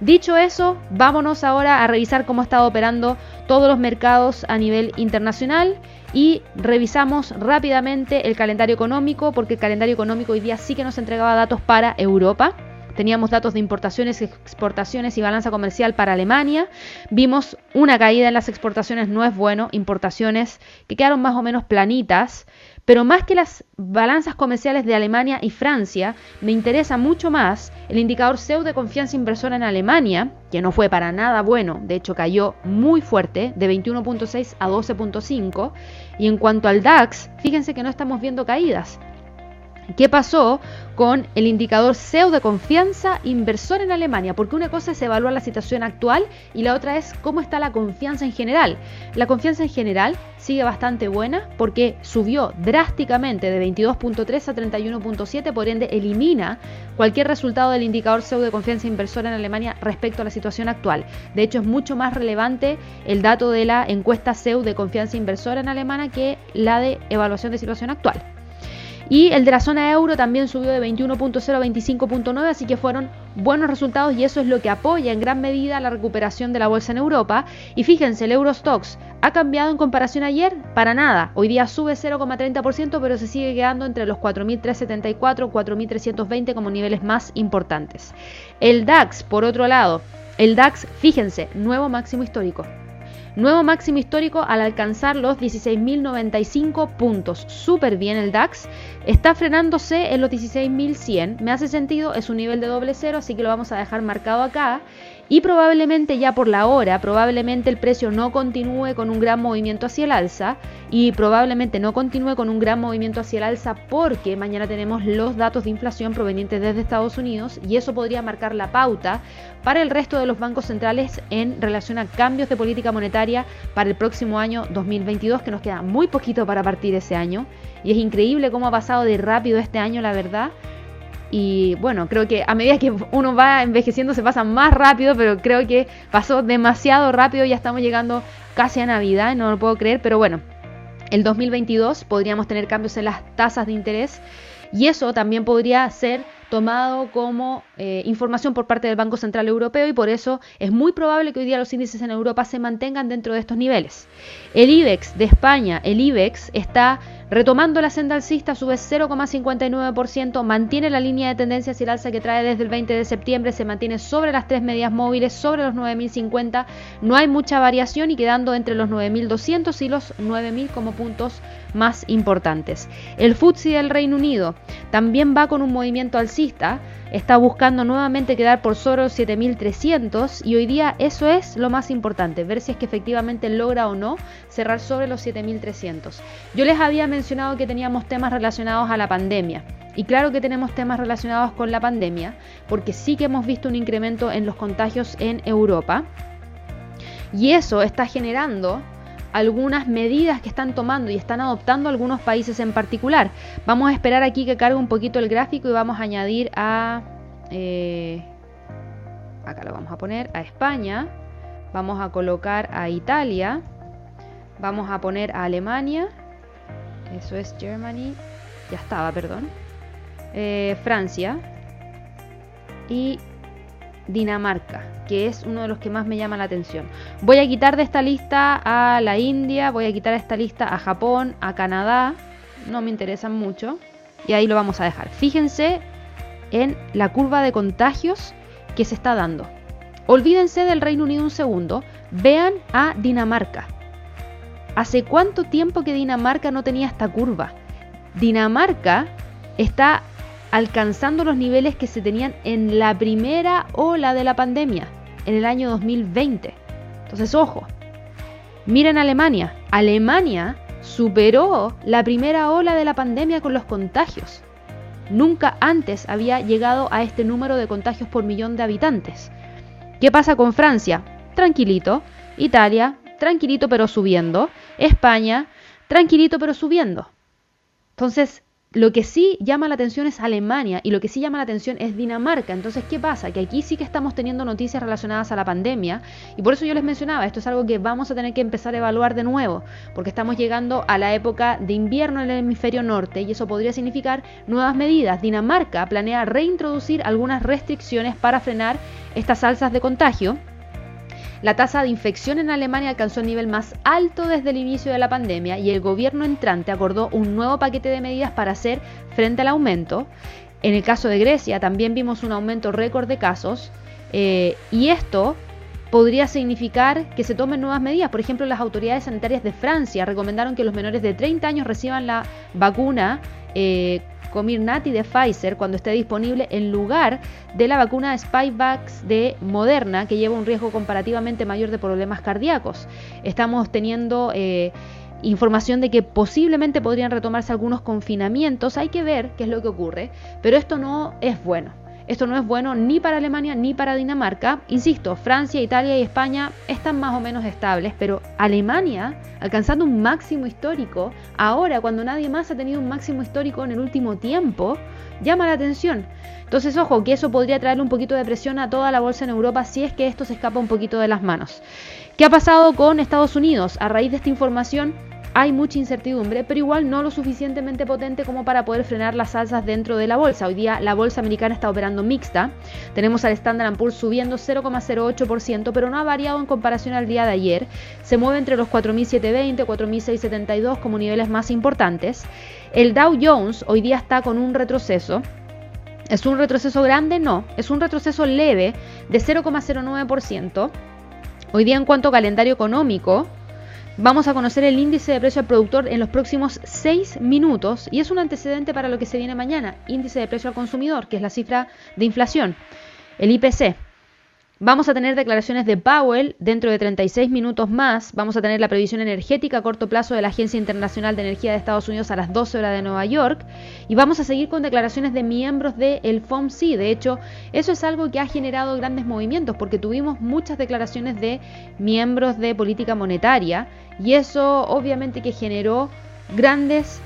Speaker 1: Dicho eso, vámonos ahora a revisar cómo ha estado operando todos los mercados a nivel internacional y revisamos rápidamente el calendario económico, porque el calendario económico hoy día sí que nos entregaba datos para Europa. Teníamos datos de importaciones, exportaciones y balanza comercial para Alemania. Vimos una caída en las exportaciones, no es bueno. Importaciones que quedaron más o menos planitas. Pero más que las balanzas comerciales de Alemania y Francia, me interesa mucho más el indicador SEU de confianza inversora en Alemania, que no fue para nada bueno, de hecho cayó muy fuerte, de 21.6 a 12.5. Y en cuanto al DAX, fíjense que no estamos viendo caídas. ¿Qué pasó con el indicador SEO de confianza inversor en Alemania? Porque una cosa es evaluar la situación actual y la otra es cómo está la confianza en general. La confianza en general sigue bastante buena porque subió drásticamente de 22.3 a 31.7, por ende elimina cualquier resultado del indicador SEO de confianza inversor en Alemania respecto a la situación actual. De hecho, es mucho más relevante el dato de la encuesta SEO de confianza inversora en Alemania que la de evaluación de situación actual. Y el de la zona euro también subió de 21.0 a 25.9, así que fueron buenos resultados y eso es lo que apoya en gran medida la recuperación de la bolsa en Europa. Y fíjense, el Eurostox ha cambiado en comparación a ayer para nada. Hoy día sube 0,30%, pero se sigue quedando entre los 4.374 y 4.320 como niveles más importantes. El DAX, por otro lado, el DAX, fíjense, nuevo máximo histórico. Nuevo máximo histórico al alcanzar los 16.095 puntos. Súper bien el DAX. Está frenándose en los 16.100. Me hace sentido, es un nivel de doble cero, así que lo vamos a dejar marcado acá. Y probablemente ya por la hora, probablemente el precio no continúe con un gran movimiento hacia el alza y probablemente no continúe con un gran movimiento hacia el alza porque mañana tenemos los datos de inflación provenientes desde Estados Unidos y eso podría marcar la pauta para el resto de los bancos centrales en relación a cambios de política monetaria para el próximo año 2022 que nos queda muy poquito para partir ese año. Y es increíble cómo ha pasado de rápido este año la verdad y bueno, creo que a medida que uno va envejeciendo se pasa más rápido, pero creo que pasó demasiado rápido, ya estamos llegando casi a Navidad, no lo puedo creer, pero bueno, el 2022 podríamos tener cambios en las tasas de interés y eso también podría ser tomado como eh, información por parte del Banco Central Europeo y por eso es muy probable que hoy día los índices en Europa se mantengan dentro de estos niveles. El IBEX de España, el IBEX está Retomando la senda alcista, sube 0,59%, mantiene la línea de tendencia hacia el alza que trae desde el 20 de septiembre, se mantiene sobre las tres medias móviles, sobre los 9.050, no hay mucha variación y quedando entre los 9.200 y los 9.000 como puntos más importantes. El FTSE del Reino Unido también va con un movimiento alcista, está buscando nuevamente quedar por sobre los 7300 y hoy día eso es lo más importante, ver si es que efectivamente logra o no cerrar sobre los 7300. Yo les había mencionado que teníamos temas relacionados a la pandemia. Y claro que tenemos temas relacionados con la pandemia, porque sí que hemos visto un incremento en los contagios en Europa. Y eso está generando algunas medidas que están tomando y están adoptando algunos países en particular. Vamos a esperar aquí que cargue un poquito el gráfico y vamos a añadir a... Eh, acá lo vamos a poner a España. Vamos a colocar a Italia. Vamos a poner a Alemania. Eso es Germany. Ya estaba, perdón. Eh, Francia. Y Dinamarca, que es uno de los que más me llama la atención. Voy a quitar de esta lista a la India, voy a quitar de esta lista a Japón, a Canadá, no me interesan mucho, y ahí lo vamos a dejar. Fíjense en la curva de contagios que se está dando. Olvídense del Reino Unido un segundo, vean a Dinamarca. ¿Hace cuánto tiempo que Dinamarca no tenía esta curva? Dinamarca está alcanzando los niveles que se tenían en la primera ola de la pandemia, en el año 2020. Entonces, ojo, miren Alemania. Alemania superó la primera ola de la pandemia con los contagios. Nunca antes había llegado a este número de contagios por millón de habitantes. ¿Qué pasa con Francia? Tranquilito. Italia, tranquilito pero subiendo. España, tranquilito pero subiendo. Entonces, lo que sí llama la atención es Alemania y lo que sí llama la atención es Dinamarca. Entonces, ¿qué pasa? Que aquí sí que estamos teniendo noticias relacionadas a la pandemia y por eso yo les mencionaba, esto es algo que vamos a tener que empezar a evaluar de nuevo, porque estamos llegando a la época de invierno en el hemisferio norte y eso podría significar nuevas medidas. Dinamarca planea reintroducir algunas restricciones para frenar estas alzas de contagio la tasa de infección en Alemania alcanzó el nivel más alto desde el inicio de la pandemia y el gobierno entrante acordó un nuevo paquete de medidas para hacer frente al aumento. En el caso de Grecia también vimos un aumento récord de casos eh, y esto podría significar que se tomen nuevas medidas. Por ejemplo, las autoridades sanitarias de Francia recomendaron que los menores de 30 años reciban la vacuna eh, Comirnaty de Pfizer cuando esté disponible en lugar de la vacuna Spikevax de Moderna que lleva un riesgo comparativamente mayor de problemas cardíacos. Estamos teniendo eh, información de que posiblemente podrían retomarse algunos confinamientos. Hay que ver qué es lo que ocurre, pero esto no es bueno. Esto no es bueno ni para Alemania ni para Dinamarca. Insisto, Francia, Italia y España están más o menos estables, pero Alemania, alcanzando un máximo histórico, ahora cuando nadie más ha tenido un máximo histórico en el último tiempo, llama la atención. Entonces, ojo, que eso podría traerle un poquito de presión a toda la bolsa en Europa si es que esto se escapa un poquito de las manos. ¿Qué ha pasado con Estados Unidos? A raíz de esta información, hay mucha incertidumbre, pero igual no lo suficientemente potente como para poder frenar las alzas dentro de la bolsa. Hoy día la bolsa americana está operando mixta. Tenemos al Standard Poor's subiendo 0,08%, pero no ha variado en comparación al día de ayer. Se mueve entre los 4.720 y 4.672 como niveles más importantes. El Dow Jones hoy día está con un retroceso. ¿Es un retroceso grande? No, es un retroceso leve de 0,09%. Hoy día en cuanto a calendario económico, vamos a conocer el índice de precio al productor en los próximos 6 minutos y es un antecedente para lo que se viene mañana, índice de precio al consumidor, que es la cifra de inflación, el IPC. Vamos a tener declaraciones de Powell dentro de 36 minutos más. Vamos a tener la previsión energética a corto plazo de la Agencia Internacional de Energía de Estados Unidos a las 12 horas de Nueva York. Y vamos a seguir con declaraciones de miembros del FOMC. De hecho, eso es algo que ha generado grandes movimientos porque tuvimos muchas declaraciones de miembros de política monetaria. Y eso obviamente que generó grandes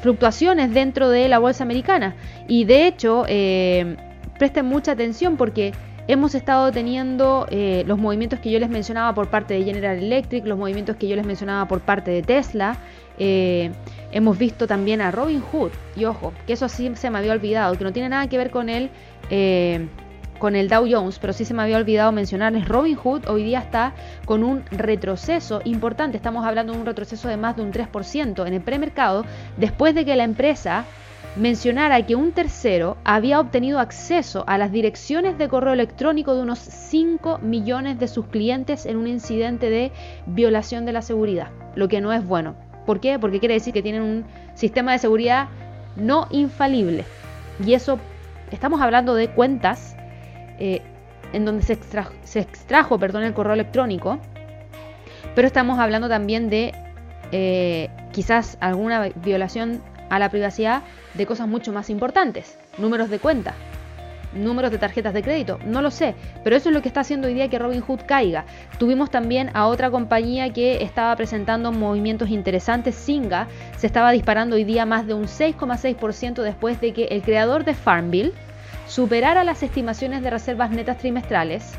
Speaker 1: fluctuaciones dentro de la bolsa americana. Y de hecho, eh, presten mucha atención porque Hemos estado teniendo eh, los movimientos que yo les mencionaba por parte de General Electric, los movimientos que yo les mencionaba por parte de Tesla. Eh, hemos visto también a Robin Hood, y ojo, que eso sí se me había olvidado, que no tiene nada que ver con el, eh, con el Dow Jones, pero sí se me había olvidado mencionarles. Robin Hood hoy día está con un retroceso importante, estamos hablando de un retroceso de más de un 3% en el premercado, después de que la empresa mencionara que un tercero había obtenido acceso a las direcciones de correo electrónico de unos 5 millones de sus clientes en un incidente de violación de la seguridad, lo que no es bueno. ¿Por qué? Porque quiere decir que tienen un sistema de seguridad no infalible. Y eso, estamos hablando de cuentas eh, en donde se, extrajo, perdón, el correo electrónico, pero estamos hablando también de eh, quizás alguna violación a la privacidad de cosas mucho más importantes, números de cuenta, números de tarjetas de crédito, no lo sé, pero eso es lo que está haciendo hoy día que Robinhood caiga. Tuvimos también a otra compañía que estaba presentando movimientos interesantes, Singa, se estaba disparando hoy día más de un 6,6% después de que el creador de Farmville superara las estimaciones de reservas netas trimestrales.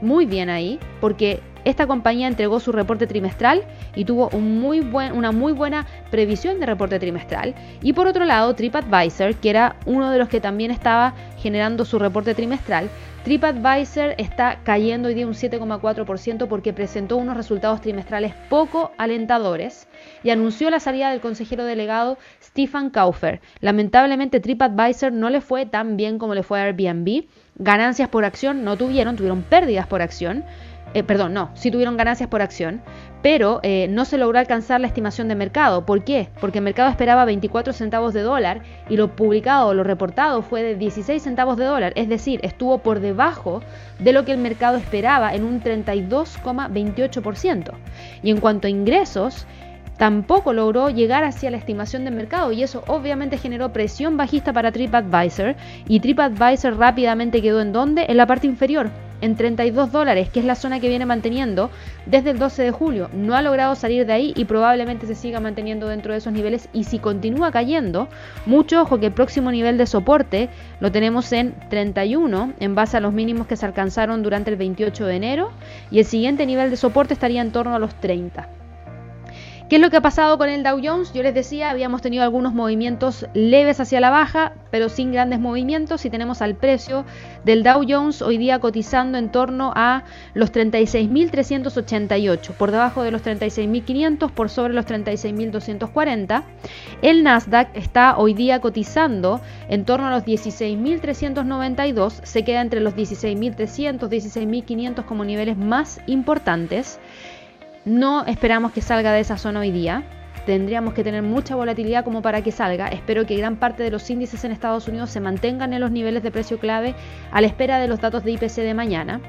Speaker 1: Muy bien ahí, porque esta compañía entregó su reporte trimestral y tuvo una muy buena previsión de reporte trimestral. Y por otro lado, TripAdvisor, que era uno de los que también estaba generando su reporte trimestral, TripAdvisor está cayendo hoy día un 7,4% porque presentó unos resultados trimestrales poco alentadores y anunció la salida del consejero delegado Stephen Kaufer. Lamentablemente TripAdvisor no le fue tan bien como le fue a Airbnb. Ganancias por acción no tuvieron, tuvieron pérdidas por acción. Eh, perdón, no, sí tuvieron ganancias por acción, pero eh, no se logró alcanzar la estimación de mercado. ¿Por qué? Porque el mercado esperaba 24 centavos de dólar y lo publicado, lo reportado fue de 16 centavos de dólar, es decir, estuvo por debajo de lo que el mercado esperaba en un 32,28%. Y en cuanto a ingresos, tampoco logró llegar hacia la estimación de mercado y eso obviamente generó presión bajista para TripAdvisor y TripAdvisor rápidamente quedó en donde? En la parte inferior, en 32 dólares, que es la zona que viene manteniendo desde el 12 de julio. No ha logrado salir de ahí y probablemente se siga manteniendo dentro de esos niveles. Y si continúa cayendo, mucho ojo que el próximo nivel de soporte lo tenemos en 31 en base a los mínimos que se alcanzaron durante el 28 de enero. Y el siguiente nivel de soporte estaría en torno a los 30. ¿Qué es lo que ha pasado con el Dow Jones? Yo les decía, habíamos tenido algunos movimientos leves hacia la baja, pero sin grandes movimientos y tenemos al precio del Dow Jones hoy día cotizando en torno a los 36.388, por debajo de los 36.500, por sobre los 36.240. El Nasdaq está hoy día cotizando en torno a los 16.392, se queda entre los 16.300, 16.500 como niveles más importantes. No esperamos que salga de esa zona hoy día. Tendríamos que tener mucha volatilidad como para que salga. Espero que gran parte de los índices en Estados Unidos se mantengan en los niveles de precio clave a la espera de los datos de IPC de mañana.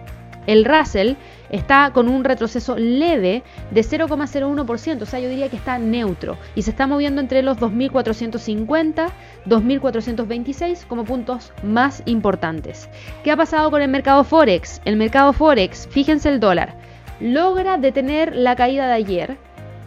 Speaker 1: El Russell está con un retroceso leve de 0,01%, o sea, yo diría que está neutro y se está moviendo entre los 2.450, 2.426 como puntos más importantes. ¿Qué ha pasado con el mercado Forex? El mercado Forex, fíjense el dólar, logra detener la caída de ayer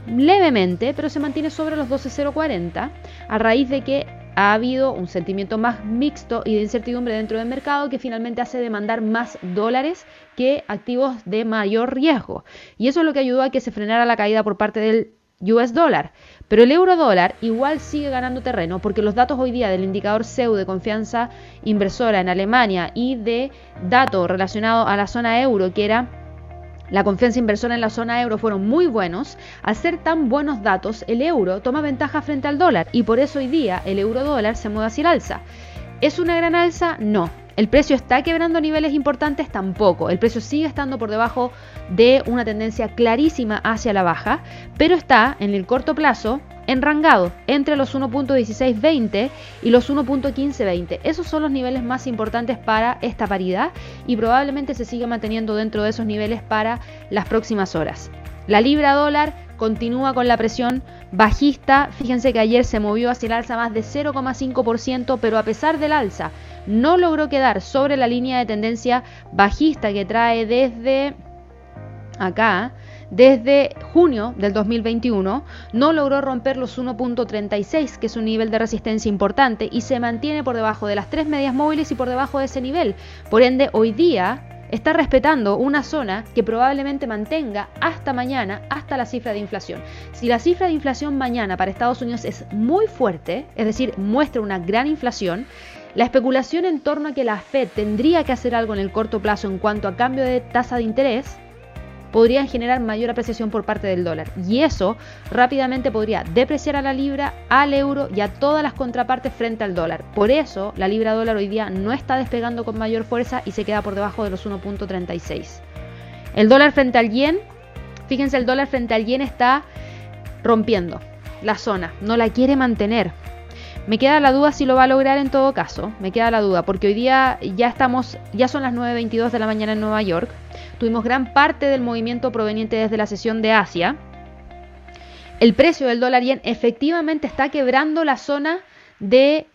Speaker 1: levemente, pero se mantiene sobre los 12.040 a raíz de que ha habido un sentimiento más mixto y de incertidumbre dentro del mercado que finalmente hace demandar más dólares que activos de mayor riesgo. Y eso es lo que ayudó a que se frenara la caída por parte del US dólar. Pero el euro dólar igual sigue ganando terreno porque los datos hoy día del indicador CEU de confianza inversora en Alemania y de datos relacionados a la zona euro, que era la confianza inversora en la zona euro fueron muy buenos. Al ser tan buenos datos, el euro toma ventaja frente al dólar y por eso hoy día el euro dólar se mueve hacia el alza. ¿Es una gran alza? No. ¿El precio está quebrando niveles importantes? Tampoco. El precio sigue estando por debajo de una tendencia clarísima hacia la baja, pero está en el corto plazo enrangado entre los 1.1620 y los 1.1520. Esos son los niveles más importantes para esta paridad y probablemente se siga manteniendo dentro de esos niveles para las próximas horas. La libra dólar continúa con la presión bajista. Fíjense que ayer se movió hacia el alza más de 0,5%, pero a pesar del alza no logró quedar sobre la línea de tendencia bajista que trae desde acá desde junio del 2021 no logró romper los 1.36, que es un nivel de resistencia importante, y se mantiene por debajo de las tres medias móviles y por debajo de ese nivel. Por ende, hoy día está respetando una zona que probablemente mantenga hasta mañana, hasta la cifra de inflación. Si la cifra de inflación mañana para Estados Unidos es muy fuerte, es decir, muestra una gran inflación, la especulación en torno a que la Fed tendría que hacer algo en el corto plazo en cuanto a cambio de tasa de interés podrían generar mayor apreciación por parte del dólar. Y eso rápidamente podría depreciar a la libra, al euro y a todas las contrapartes frente al dólar. Por eso la libra dólar hoy día no está despegando con mayor fuerza y se queda por debajo de los 1.36. El dólar frente al yen, fíjense, el dólar frente al yen está rompiendo la zona, no la quiere mantener. Me queda la duda si lo va a lograr en todo caso. Me queda la duda porque hoy día ya estamos, ya son las 9.22 de la mañana en Nueva York. Tuvimos gran parte del movimiento proveniente desde la sesión de Asia. El precio del dólar yen efectivamente está quebrando la zona de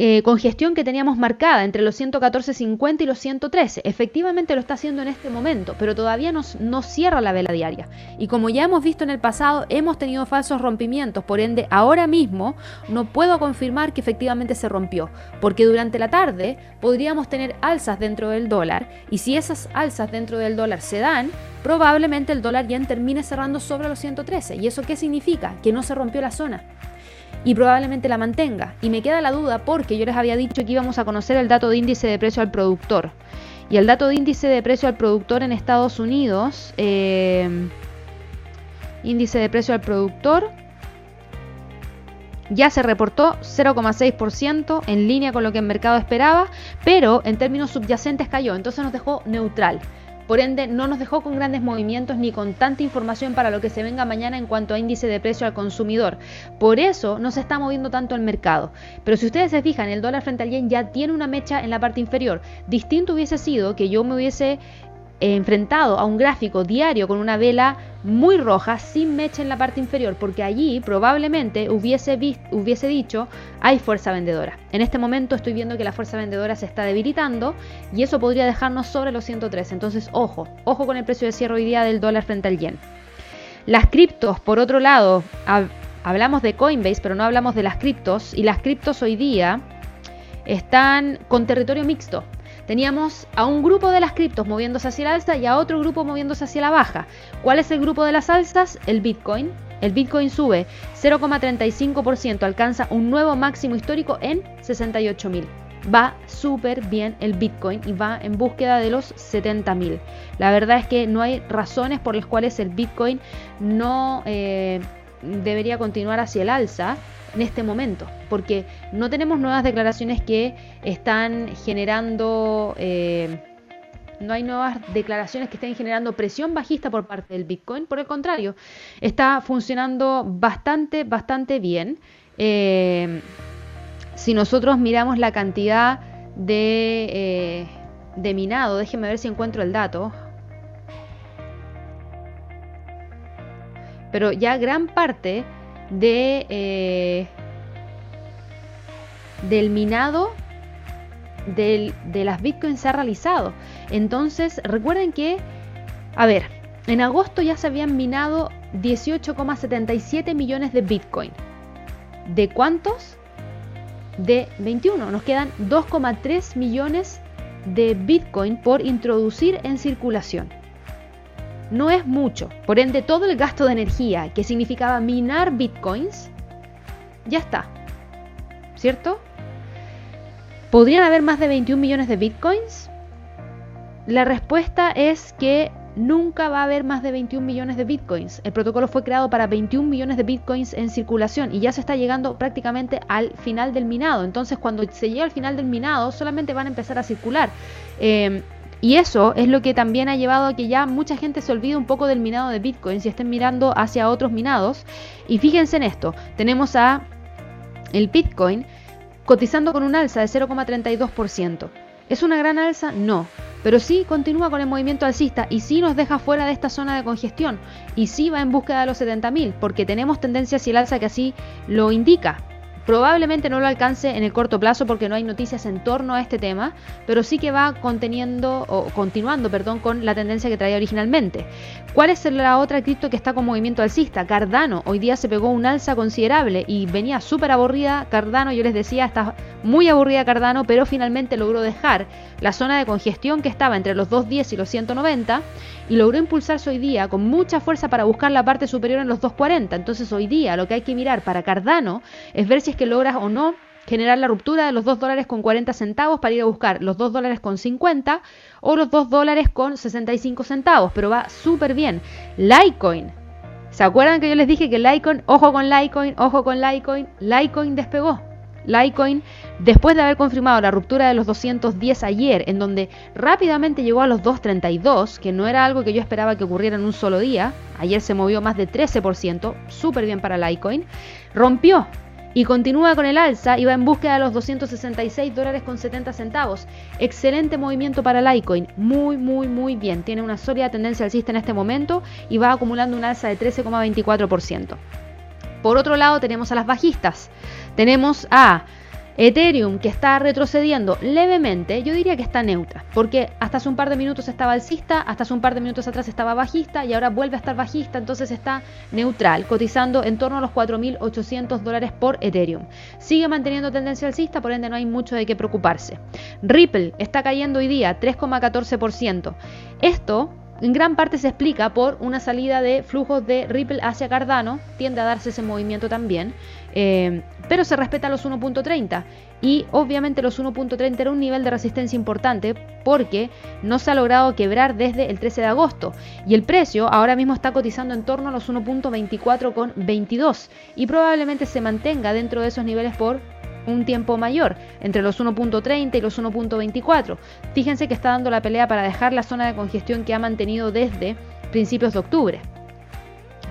Speaker 1: eh, congestión que teníamos marcada entre los 114.50 y los 113. Efectivamente lo está haciendo en este momento, pero todavía no, no cierra la vela diaria. Y como ya hemos visto en el pasado, hemos tenido falsos rompimientos, por ende ahora mismo no puedo confirmar que efectivamente se rompió, porque durante la tarde podríamos tener alzas dentro del dólar y si esas alzas dentro del dólar se dan, probablemente el dólar yen termine cerrando sobre los 113. ¿Y eso qué significa? Que no se rompió la zona y probablemente la mantenga. Y me queda la duda porque yo les había dicho que íbamos a conocer el dato de índice de precio al productor. Y el dato de índice de precio al productor en Estados Unidos, eh, índice de precio al productor, ya se reportó 0,6% en línea con lo que el mercado esperaba, pero en términos subyacentes cayó, entonces nos dejó neutral. Por ende, no nos dejó con grandes movimientos ni con tanta información para lo que se venga mañana en cuanto a índice de precio al consumidor. Por eso no se está moviendo tanto el mercado. Pero si ustedes se fijan, el dólar frente al yen ya tiene una mecha en la parte inferior. Distinto hubiese sido que yo me hubiese enfrentado a un gráfico diario con una vela muy roja sin mecha en la parte inferior porque allí probablemente hubiese, hubiese dicho hay fuerza vendedora. En este momento estoy viendo que la fuerza vendedora se está debilitando y eso podría dejarnos sobre los 103. Entonces ojo, ojo con el precio de cierre hoy día del dólar frente al yen. Las criptos, por otro lado, hablamos de Coinbase pero no hablamos de las criptos y las criptos hoy día están con territorio mixto. Teníamos a un grupo de las criptos moviéndose hacia la alza y a otro grupo moviéndose hacia la baja. ¿Cuál es el grupo de las alzas? El Bitcoin. El Bitcoin sube 0,35%, alcanza un nuevo máximo histórico en 68.000. Va súper bien el Bitcoin y va en búsqueda de los 70.000. La verdad es que no hay razones por las cuales el Bitcoin no eh, debería continuar hacia el alza en este momento, porque no tenemos nuevas declaraciones que están generando, eh, no hay nuevas declaraciones que estén generando presión bajista por parte del Bitcoin, por el contrario, está funcionando bastante, bastante bien. Eh, si nosotros miramos la cantidad de, eh, de minado, déjenme ver si encuentro el dato. Pero ya gran parte de, eh, del minado de las bitcoins se ha realizado. Entonces, recuerden que, a ver, en agosto ya se habían minado 18,77 millones de bitcoin. ¿De cuántos? De 21. Nos quedan 2,3 millones de bitcoin por introducir en circulación no es mucho. Por ende, todo el gasto de energía que significaba minar bitcoins, ya está. ¿Cierto? ¿Podrían haber más de 21 millones de bitcoins? La respuesta es que nunca va a haber más de 21 millones de bitcoins. El protocolo fue creado para 21 millones de bitcoins en circulación y ya se está llegando prácticamente al final del minado. Entonces cuando se llega al final del minado solamente van a empezar a circular. Em, y eso es lo que también ha llevado a que ya mucha gente se olvide un poco del minado de bitcoins y estén mirando hacia otros minados. Y fíjense en esto, tenemos a el bitcoin cotizando con un alza de 0,32%. ¿Es una gran alza? No. Pero sí continúa con el movimiento alcista y sí nos deja fuera de esta zona de congestión y sí va en búsqueda de los 70.000 porque tenemos tendencia hacia el alza que así lo indica. Probablemente no lo alcance en el corto plazo porque no hay noticias en torno a este tema, pero sí que va conteniendo o continuando, perdón, con la tendencia que traía originalmente. ¿Cuál es la otra cripto que está con movimiento alcista? Cardano. Hoy día se pegó un alza considerable y venía súper aburrida Cardano. Yo les decía, está muy aburrida Cardano, pero finalmente logró dejar la zona de congestión que estaba entre los 210 y los 190 y logró impulsarse hoy día con mucha fuerza para buscar la parte superior en los 240. Entonces hoy día lo que hay que mirar para Cardano es ver si es que logras o no generar la ruptura de los 2 dólares con 40 centavos para ir a buscar los 2 dólares con 50 o los 2 dólares con 65 centavos, pero va súper bien. Litecoin. ¿Se acuerdan que yo les dije que Litecoin, ojo con Litecoin, ojo con Litecoin? Litecoin despegó. Litecoin, después de haber confirmado la ruptura de los 210 ayer, en donde rápidamente llegó a los 232, que no era algo que yo esperaba que ocurriera en un solo día, ayer se movió más de 13%, súper bien para Litecoin, rompió y continúa con el alza y va en búsqueda de los 266 dólares con 70 centavos. Excelente movimiento para Litecoin, muy muy muy bien, tiene una sólida tendencia alcista en este momento y va acumulando un alza de 13,24%. Por otro lado tenemos a las bajistas. Tenemos a Ethereum que está retrocediendo levemente, yo diría que está neutra, porque hasta hace un par de minutos estaba alcista, hasta hace un par de minutos atrás estaba bajista y ahora vuelve a estar bajista, entonces está neutral, cotizando en torno a los 4.800 dólares por Ethereum. Sigue manteniendo tendencia alcista, por ende no hay mucho de qué preocuparse. Ripple está cayendo hoy día 3,14%. Esto en gran parte se explica por una salida de flujos de Ripple hacia Cardano, tiende a darse ese movimiento también, eh, pero se respeta los 1.30 y obviamente los 1.30 era un nivel de resistencia importante porque no se ha logrado quebrar desde el 13 de agosto y el precio ahora mismo está cotizando en torno a los 1.24 con 22 y probablemente se mantenga dentro de esos niveles por un tiempo mayor, entre los 1.30 y los 1.24. Fíjense que está dando la pelea para dejar la zona de congestión que ha mantenido desde principios de octubre.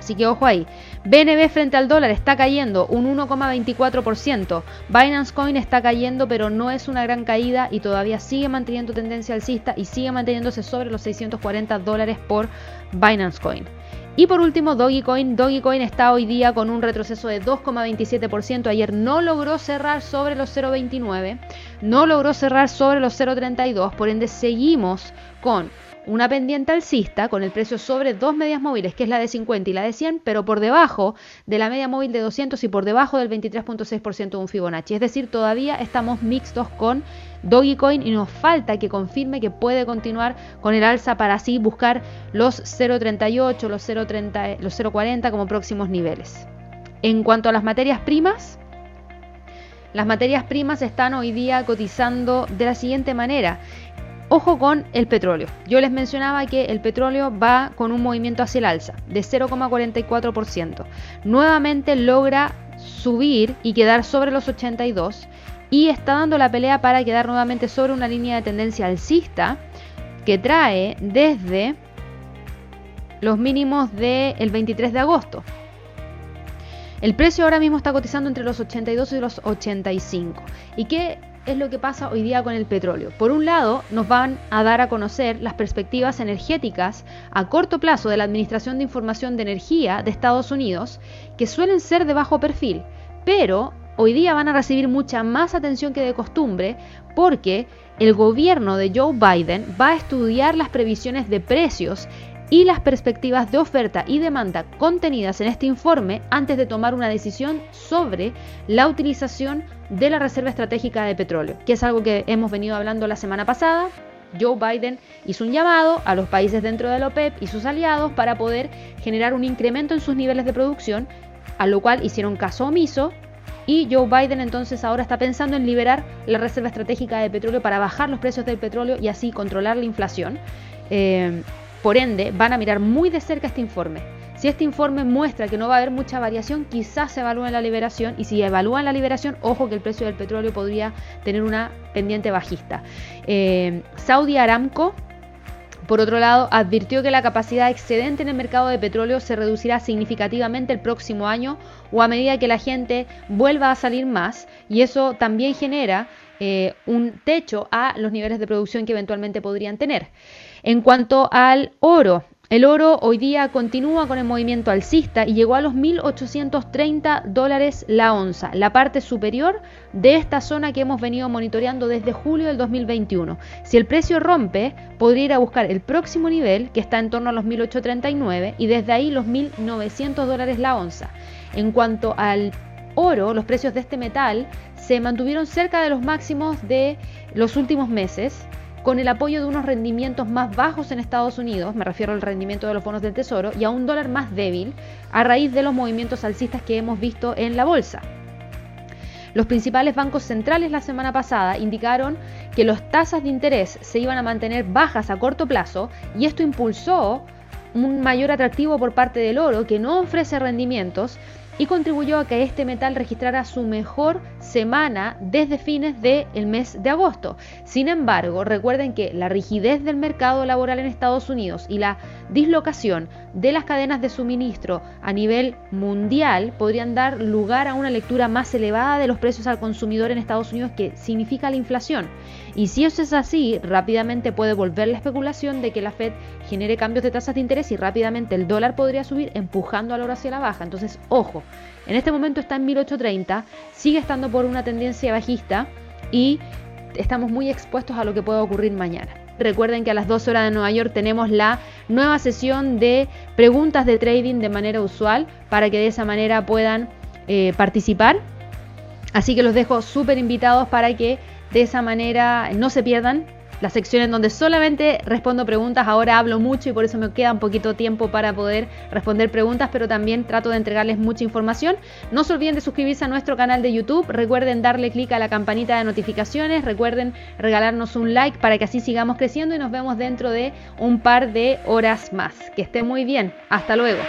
Speaker 1: Así que ojo ahí. BNB frente al dólar está cayendo un 1,24%. Binance Coin está cayendo, pero no es una gran caída y todavía sigue manteniendo tendencia alcista y sigue manteniéndose sobre los 640 dólares por Binance Coin. Y por último, Dogecoin. Dogecoin está hoy día con un retroceso de 2,27%. Ayer no logró cerrar sobre los 0,29. No logró cerrar sobre los 0,32. Por ende, seguimos con una pendiente alcista con el precio sobre dos medias móviles, que es la de 50 y la de 100, pero por debajo de la media móvil de 200 y por debajo del 23.6% de un Fibonacci. Es decir, todavía estamos mixtos con Dogecoin y nos falta que confirme que puede continuar con el alza para así buscar los 0.38, los 0.30, los 0.40 como próximos niveles. En cuanto a las materias primas, las materias primas están hoy día cotizando de la siguiente manera. Ojo con el petróleo. Yo les mencionaba que el petróleo va con un movimiento hacia el alza de 0,44%. Nuevamente logra subir y quedar sobre los 82 y está dando la pelea para quedar nuevamente sobre una línea de tendencia alcista que trae desde los mínimos del 23 de agosto. El precio ahora mismo está cotizando entre los 82 y los 85. ¿Y qué es lo que pasa hoy día con el petróleo. Por un lado, nos van a dar a conocer las perspectivas energéticas a corto plazo de la Administración de Información de Energía de Estados Unidos, que suelen ser de bajo perfil, pero hoy día van a recibir mucha más atención que de costumbre porque el gobierno de Joe Biden va a estudiar las previsiones de precios y las perspectivas de oferta y demanda contenidas en este informe antes de tomar una decisión sobre la utilización de la Reserva Estratégica de Petróleo, que es algo que hemos venido hablando la semana pasada. Joe Biden hizo un llamado a los países dentro de la OPEP y sus aliados para poder generar un incremento en sus niveles de producción, a lo cual hicieron caso omiso y Joe Biden entonces ahora está pensando en liberar la Reserva Estratégica de Petróleo para bajar los precios del petróleo y así controlar la inflación. Eh, Por ende, van a mirar muy de cerca este informe. Si este informe muestra que no va a haber mucha variación, quizás se evalúe la liberación y si evalúan la liberación, ojo que el precio del petróleo podría tener una pendiente bajista. Eh, Saudi Aramco por otro lado, advirtió que la capacidad excedente en el mercado de petróleo se reducirá significativamente el próximo año o a medida que la gente vuelva a salir más y eso también genera eh, un techo a los niveles de producción que eventualmente podrían tener. En cuanto al oro, el oro hoy día continúa con el movimiento alcista y llegó a los 1.830 dólares la onza, la parte superior de esta zona que hemos venido monitoreando desde julio del 2021. Si el precio rompe, podría ir a buscar el próximo nivel, que está en torno a los 1.839, y desde ahí los 1.900 dólares la onza. En cuanto al oro, los precios de este metal se mantuvieron cerca de los máximos de los últimos meses con el apoyo de unos rendimientos más bajos en Estados Unidos, me refiero al rendimiento de los bonos del Tesoro, y a un dólar más débil a raíz de los movimientos alcistas que hemos visto en la bolsa. Los principales bancos centrales la semana pasada indicaron que las tasas de interés se iban a mantener bajas a corto plazo y esto impulsó un mayor atractivo por parte del oro que no ofrece rendimientos y contribuyó a que este metal registrara su mejor semana desde fines del mes de agosto. Sin embargo, recuerden que la rigidez del mercado laboral en Estados Unidos y la dislocación de las cadenas de suministro a nivel mundial podrían dar lugar a una lectura más elevada de los precios al consumidor en Estados Unidos que significa la inflación. Y si eso es así, rápidamente puede volver la especulación de que la Fed genere cambios de tasas de interés y rápidamente el dólar podría subir empujando al oro hacia la baja. Entonces, ojo, en este momento está en 1830, sigue estando por una tendencia bajista y estamos muy expuestos a lo que pueda ocurrir mañana. Recuerden que a las 2 horas de Nueva York tenemos la nueva sesión de preguntas de trading de manera usual para que de esa manera puedan eh, participar. Así que los dejo súper invitados para que de esa manera no se pierdan la sección en donde solamente respondo preguntas. Ahora hablo mucho y por eso me queda un poquito tiempo para poder responder preguntas, pero también trato de entregarles mucha información. No se olviden de suscribirse a nuestro canal de YouTube. Recuerden darle clic a la campanita de notificaciones. Recuerden regalarnos un like para que así sigamos creciendo y nos vemos dentro de un par de horas más. Que esté muy bien. Hasta luego.